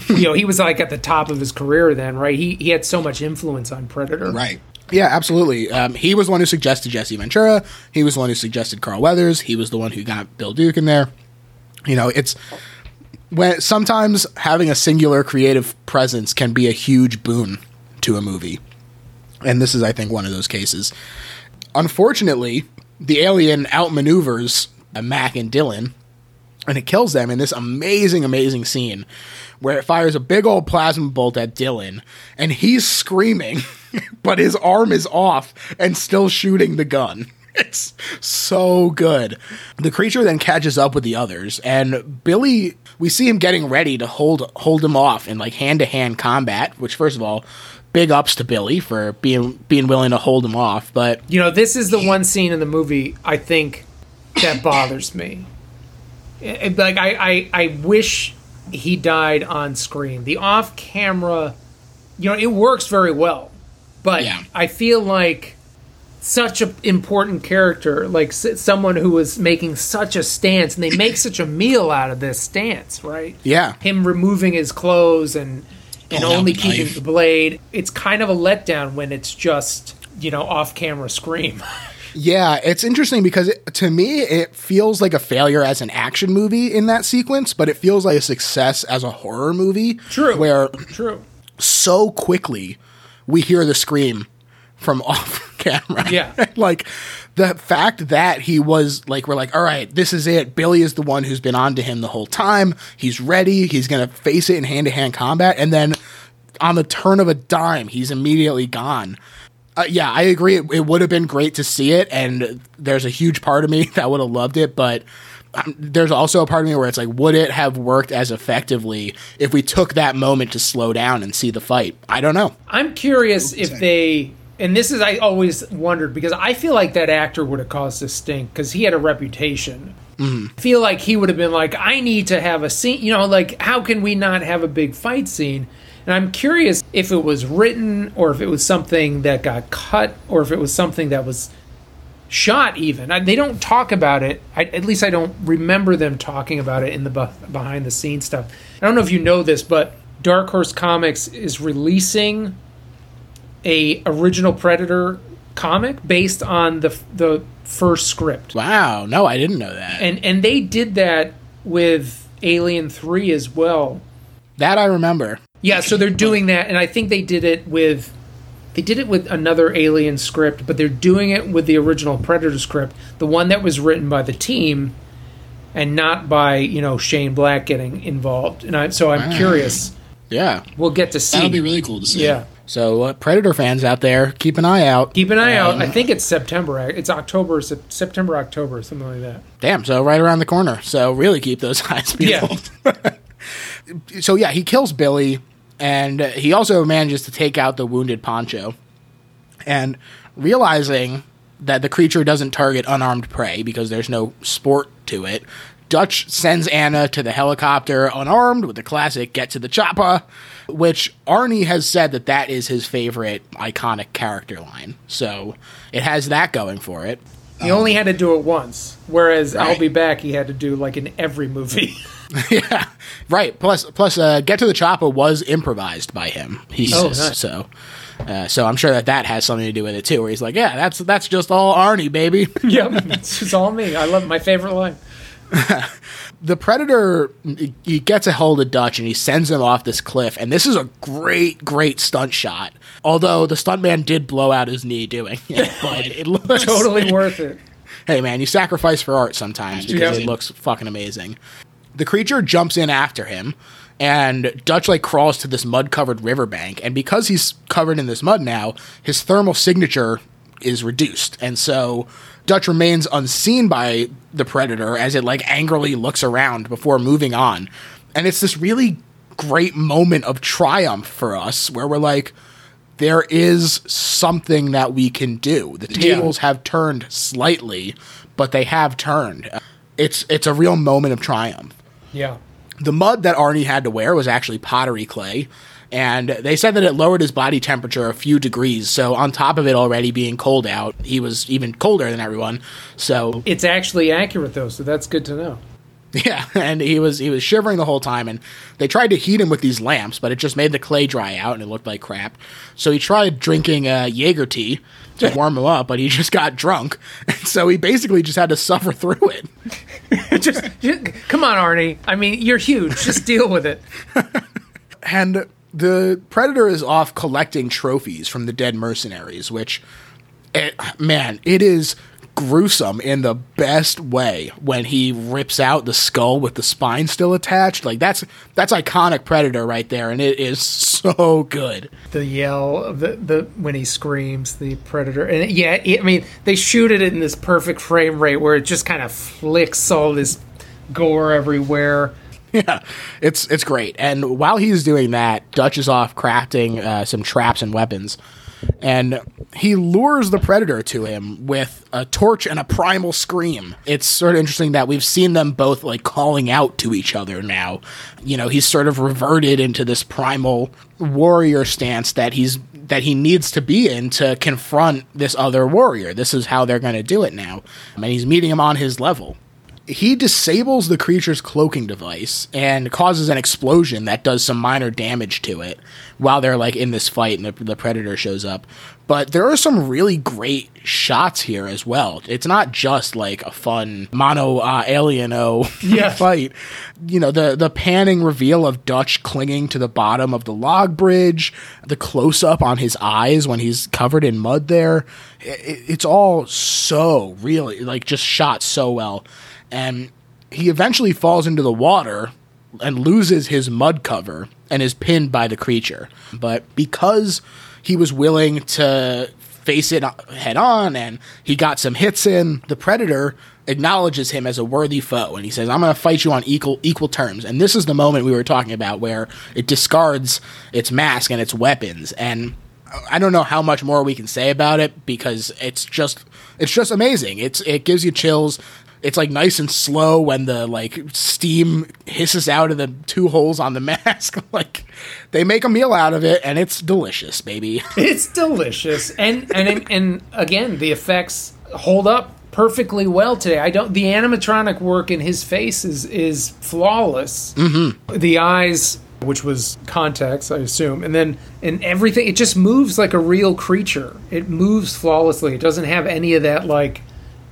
Speaker 2: You know, he was like at the top of his career then, right? He he had so much influence on Predator.
Speaker 3: Right.
Speaker 1: Yeah, absolutely. Um, he was the one who suggested Jesse Ventura. He was the one who suggested Carl Weathers. He was the one who got Bill Duke in there. You know, it's when sometimes having a singular creative presence can be a huge boon to a movie. And this is, I think, one of those cases. Unfortunately, the alien outmaneuvers Mac and Dillon, and it kills them in this amazing, amazing scene where it fires a big old plasma bolt at Dillon, and he's screaming, but his arm is off and still shooting the gun. It's so good. The creature then catches up with the others, and Billy. We see him getting ready to hold hold him off in like hand to hand combat. Which, first of all, big ups to Billy for being being willing to hold him off. But
Speaker 2: You know, this is the one scene in the movie I think that bothers me. It- like I, I, I wish he died on screen. The off camera, you know, it works very well, but
Speaker 3: Yeah.
Speaker 2: I feel like such an important character, like s- someone who was making such a stance, and they make such a meal out of this stance, right?
Speaker 1: Yeah.
Speaker 2: Him removing his clothes and and
Speaker 3: Pulling
Speaker 2: only keeping
Speaker 3: knife.
Speaker 2: the blade. It's kind of a letdown when it's just you know off camera scream.
Speaker 1: Yeah, it's interesting because it, to me, it feels like a failure as an action movie in that sequence, but it feels like a success as a horror movie.
Speaker 2: True.
Speaker 1: Where
Speaker 2: True.
Speaker 1: so quickly we hear the scream from off camera.
Speaker 2: Yeah.
Speaker 1: like the fact that he was like, we're like, all right, this is it. Billy is the one who's been on to him the whole time. He's ready. He's going to face it in hand to hand combat. And then on the turn of a dime, he's immediately gone. Uh, yeah, I agree. It, it would have been great to see it, and there's a huge part of me that would have loved it. But um, there's also a part of me where it's like, would it have worked as effectively if we took that moment to slow down and see the fight? I don't know.
Speaker 2: I'm curious if they, and this is I always wondered because I feel like that actor would have caused a stink because he had a reputation. Mm-hmm. I feel like he would have been like, I need to have a scene. You know, like how can we not have a big fight scene? And I'm curious if it was written or if it was something that got cut or if it was something that was shot even I, they don't talk about it I, at least i don't remember them talking about it in the beh- behind the scenes stuff i don't know if you know this but dark horse comics is releasing a original predator comic based on the the first script
Speaker 1: Wow, no, I didn't know that.
Speaker 2: and and they did that with alien 3 as well
Speaker 1: that I remember.
Speaker 2: yeah, so they're doing that, and I think they did it with they did it with another Alien script, but they're doing it with the original Predator script, the one that was written by the team, and not by you know Shane Black getting involved. And I, so I'm curious.
Speaker 1: Yeah.
Speaker 2: We'll get to see.
Speaker 3: That'll be really cool to see.
Speaker 2: yeah.
Speaker 1: So uh, Predator fans out there, keep an eye out.
Speaker 2: Keep an eye out.
Speaker 3: Um,
Speaker 2: I think it's September. It's October, September, October, something like that.
Speaker 1: Damn, so right around the corner. So really keep those eyes peeled.
Speaker 2: Yeah.
Speaker 1: so yeah, he kills Billy, and he also manages to take out the wounded Poncho. And realizing that the creature doesn't target unarmed prey because there's no sport to it, Dutch sends Anna to the helicopter unarmed with the classic "Get to the chopper," which Arnie has said that that is his favorite iconic character line. So it has that going for it.
Speaker 2: He only had to do it once, whereas I'll be back. He had to do like in every movie.
Speaker 1: yeah, right. Plus, plus, uh, get to the chopper was improvised by him. He
Speaker 2: Oh,
Speaker 1: says
Speaker 2: nice.
Speaker 1: so. Uh, so I'm sure that that has something to do with it too. Where he's like, "Yeah, that's that's just all Arnie, baby."
Speaker 2: yep, it's all me. I love my favorite line.
Speaker 1: the predator he gets a hold of Dutch and he sends him off this cliff. And this is a great, great stunt shot. Although the stuntman did blow out his knee doing it, but it looks
Speaker 2: Totally worth it.
Speaker 1: hey man, you sacrifice for art sometimes because
Speaker 2: Yeah.
Speaker 1: it looks fucking amazing. The creature jumps in after him, and Dutch like crawls to this mud covered riverbank. And because he's covered in this mud now, his thermal signature is reduced. And so Dutch remains unseen by the predator as it like angrily looks around before moving on. And it's this really great moment of triumph for us where we're like, there is something that we can do. The tables have turned slightly, but they have turned. It's it's a real moment of triumph.
Speaker 2: Yeah.
Speaker 1: The mud that Arnie had to wear was actually pottery clay, and they said that it lowered his body temperature a few degrees. So on top of it already being cold out, he was even colder than everyone. So
Speaker 2: It's actually accurate though, so that's good to know.
Speaker 1: yeah, and he was he was shivering the whole time, and they tried to heat him with these lamps, but it just made the clay dry out, and it looked like crap. So he tried drinking uh, Jaeger tea to warm him up, but he just got drunk, and so he basically just had to suffer through it.
Speaker 2: just, just come on, Arnie. I mean, you're huge. Just deal with it.
Speaker 1: And the predator is off collecting trophies from the dead mercenaries, which, it, man, it is gruesome in the best way when he rips out the skull with the spine still attached. Like that's that's iconic predator right there, and it is so good.
Speaker 2: The yell the, the when he screams, the predator, and yeah, it, I mean, they shoot it in this perfect frame rate where it just kind of flicks all this gore everywhere.
Speaker 1: Yeah, it's it's great. And while he's doing that, Dutch is off crafting uh, some traps and weapons. And he lures the predator to him with a torch and a primal scream. It's sort of interesting that we've seen them both like calling out to each other now. You know, he's sort of reverted into this primal warrior stance that he's that he needs to be in to confront this other warrior. This is how they're going to do it now. I And he's meeting him on his level he disables the creature's cloaking device and causes an explosion that does some minor damage to it while they're like in this fight and the, the predator shows up. But there are some really great shots here as well. It's not just like a fun mono uh, alieno
Speaker 2: Yeah.
Speaker 1: fight. You know the the panning reveal of dutch clinging to the bottom of the log bridge the close up on his eyes when he's covered in mud there. It, it's all so really like just shot so well and he eventually falls into the water and loses his mud cover and is pinned by the creature. But because he was willing to face it head on and he got some hits in, the predator acknowledges him as a worthy foe and he says I'm going to fight you on equal equal terms. And this is the moment we were talking about where it discards its mask and its weapons and I don't know how much more we can say about it because it's just it's just amazing. It's it gives you chills. It's like nice and slow when the like steam hisses out of the two holes on the mask. like they make a meal out of it and it's delicious, baby.
Speaker 2: It's delicious, and and and again, the effects hold up perfectly well today. I don't. The animatronic work in his face is is flawless. Mm-hmm. The eyes, which was context, I assume, and then and everything. It just moves like a real creature. It moves flawlessly. It doesn't have any of that like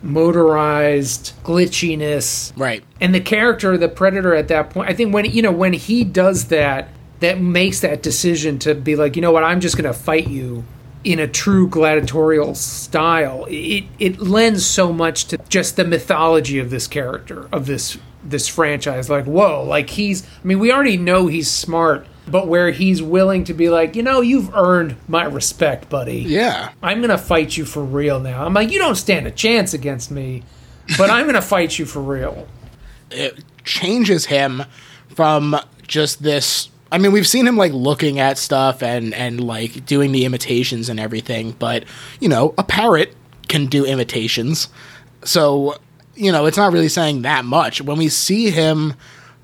Speaker 2: motorized glitchiness.
Speaker 1: Right.
Speaker 2: and the character the predator at that point i think when you know when he does that that makes that decision to be like you know what? I'm just going to fight you in a true gladiatorial style. It it lends so much to just the mythology of this character of this this franchise. Like whoa like he's i mean we already know he's smart but where he's willing to be like you know you've earned my respect buddy
Speaker 1: Yeah.
Speaker 2: I'm gonna fight you for real now. I'm like, you don't stand a chance against me, but I'm gonna fight you for real.
Speaker 1: it changes him from just this I mean, we've seen him like looking at stuff and and like doing the imitations and everything, but you know, a parrot can do imitations. So, you know, it's not really saying that much. When we see him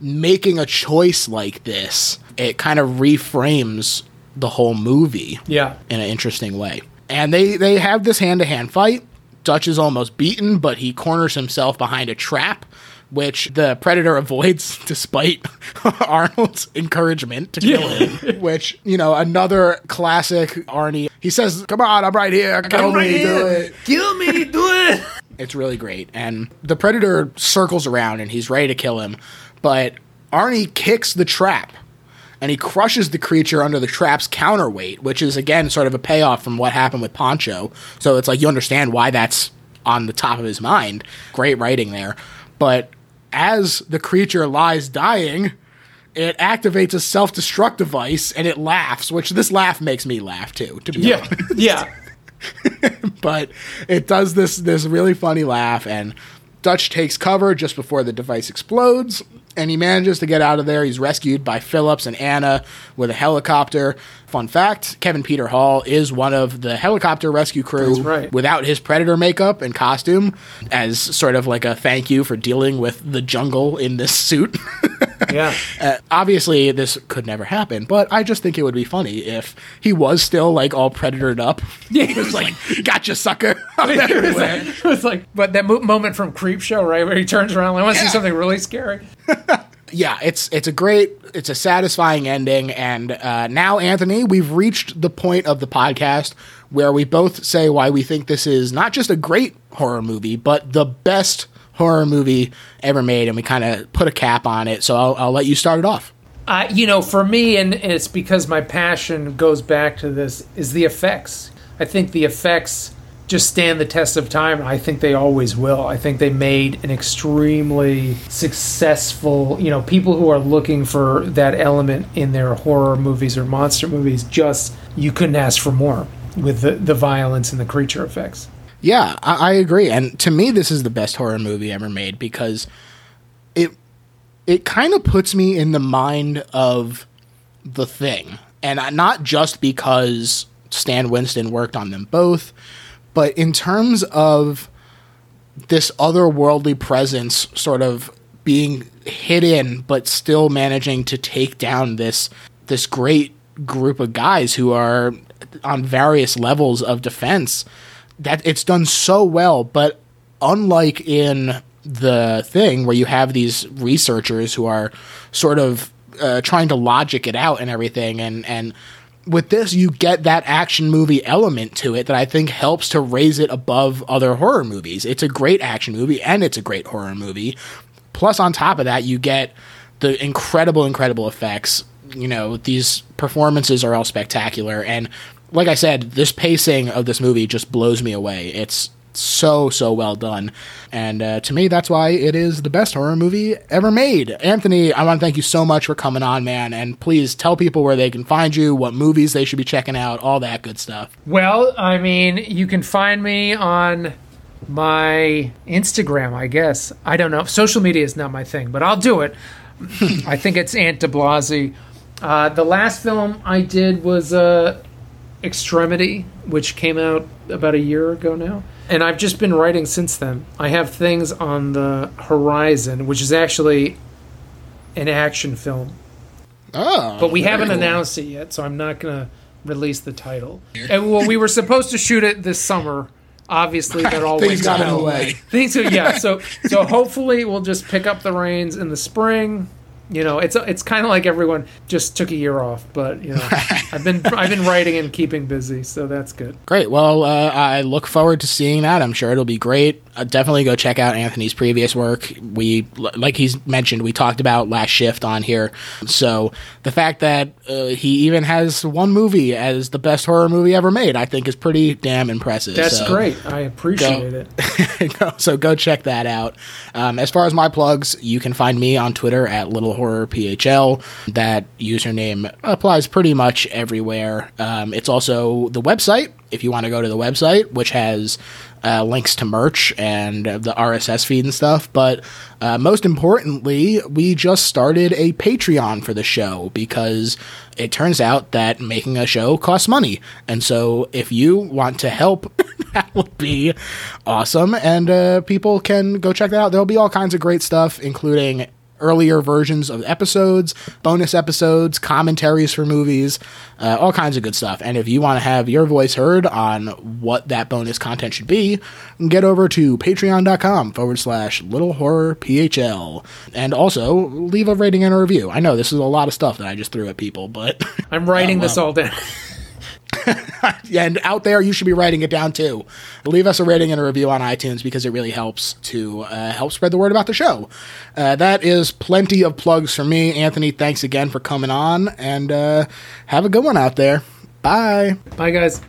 Speaker 1: making a choice like this, it kind of reframes the whole movie
Speaker 2: Yeah.
Speaker 1: in an interesting way. And they they have this hand to hand fight. Dutch is almost beaten, but he corners himself behind a trap, which the predator avoids despite Arnold's encouragement to kill him. Which you know, another classic Arnie. He says, "Come on, I'm right here. Kill
Speaker 2: I'm right
Speaker 1: me, do
Speaker 2: here.
Speaker 1: it."
Speaker 2: Kill me, do it.
Speaker 1: It's really great. And the predator circles around and he's ready to kill him, but Arnie kicks the trap and he crushes the creature under the trap's counterweight, which is again sort of a payoff from what happened with Poncho. So it's like you understand why that's on the top of his mind. Great writing there. But as the creature lies dying, it activates a self destruct device and it laughs, which this laugh makes me laugh too, to be
Speaker 2: Yeah.
Speaker 1: honest
Speaker 2: Yeah.
Speaker 1: but it does this this really funny laugh and Dutch takes cover just before the device explodes and he manages to get out of there. He's rescued by Phillips and Anna with a helicopter. Fun fact, Kevin Peter Hall is one of the helicopter rescue crew
Speaker 2: right.
Speaker 1: without his predator makeup and costume as sort of like a thank you for dealing with the jungle in this suit.
Speaker 2: Yeah.
Speaker 1: Uh, obviously, this could never happen, but I just think it would be funny if he was still like all predatored up.
Speaker 2: Yeah.
Speaker 1: He was like, "Gotcha, sucker!"
Speaker 2: it, was like, it was like, but that mo- moment from Creepshow, right, where he turns around, like, I want to see something really scary.
Speaker 1: yeah, it's it's a great, it's a satisfying ending, and uh, now Anthony, we've reached the point of the podcast where we both say why we think this is not just a great horror movie, but the best horror movie ever made, and we kind of put a cap on it. So I'll, I'll let you start it off.
Speaker 2: Uh, you know, for me, and it's because my passion goes back to this, is the effects. I think the effects just stand the test of time, I think they always will. I think they made an extremely successful, you know, people who are looking for that element in their horror movies or monster movies, just, you couldn't ask for more with the, the violence and the creature effects.
Speaker 1: Yeah, I, I agree. And to me, this is the best horror movie ever made because it it kind of puts me in the mind of the thing, and I- not just because Stan Winston worked on them both. But in terms of this otherworldly presence sort of being hidden but still managing to take down this this great group of guys who are on various levels of defense that it's done so well but unlike in the thing where you have these researchers who are sort of uh, trying to logic it out and everything and and with this you get that action movie element to it that I think helps to raise it above other horror movies. It's a great action movie and it's a great horror movie. Plus on top of that you get the incredible incredible effects. You know, these performances are all spectacular and like I said, this pacing of this movie just blows me away. It's so so well done and uh, to me that's why it is the best horror movie ever made anthony i want to thank you so much for coming on man and please tell people where they can find you what movies they should be checking out all that good stuff
Speaker 2: Well, I mean, you can find me on my Instagram, I guess. I don't know. Social media is not my thing, but I'll do it. I think it's Ant DiBlasi. Uh, the last film I did was uh, Extremity, which came out about a year ago now. And I've just been writing since then. I have things on the horizon, which is actually an action film.
Speaker 1: oh
Speaker 2: But we haven't
Speaker 1: cool.
Speaker 2: announced it yet, so I'm not going to release the title. And, well, we were supposed to shoot it this summer. Obviously, that all
Speaker 1: Things got in the way.
Speaker 2: Things, yeah. So, so hopefully, we'll just pick up the reins in the spring. You know, it's it's kind of like everyone just took a year off, but you know, I've been I've been writing and keeping busy, so that's good.
Speaker 1: Great. Well, uh, I look forward to seeing that. I'm sure it'll be great. Uh, definitely go check out Anthony's previous work. We, like he's mentioned, we talked about Last Shift on here. So the fact that uh, he even has one movie as the best horror movie ever made, I think, is pretty damn impressive.
Speaker 2: That's
Speaker 1: So-
Speaker 2: great. I appreciate it.
Speaker 1: So go check that out. Um, as far as my plugs, you can find me on Twitter at Little Horror PHL. That username applies pretty much everywhere. Um, it's also the website if you want to go to the website, which has uh, links to merch and uh, the RSS feed and stuff. But uh, most importantly, we just started a Patreon for the show because it turns out that making a show costs money. And so if you want to help, that would be awesome. And uh, people can go check that out. There'll be all kinds of great stuff, including earlier versions of episodes, bonus episodes, commentaries for movies, uh, all kinds of good stuff. And if you want to have your voice heard on what that bonus content should be, get over to patreon.com forward slash little horror PHL. And also leave a rating and a review. I know this is a lot of stuff that I just threw at people, but
Speaker 2: I'm writing this all down.
Speaker 1: and out there, you should be writing it down too. Leave us a rating and a review on iTunes because it really helps to uh, help spread the word about the show. Uh, that is plenty of plugs for me. Anthony, thanks again for coming on, and uh, have a good one out there. Bye.
Speaker 2: Bye, guys.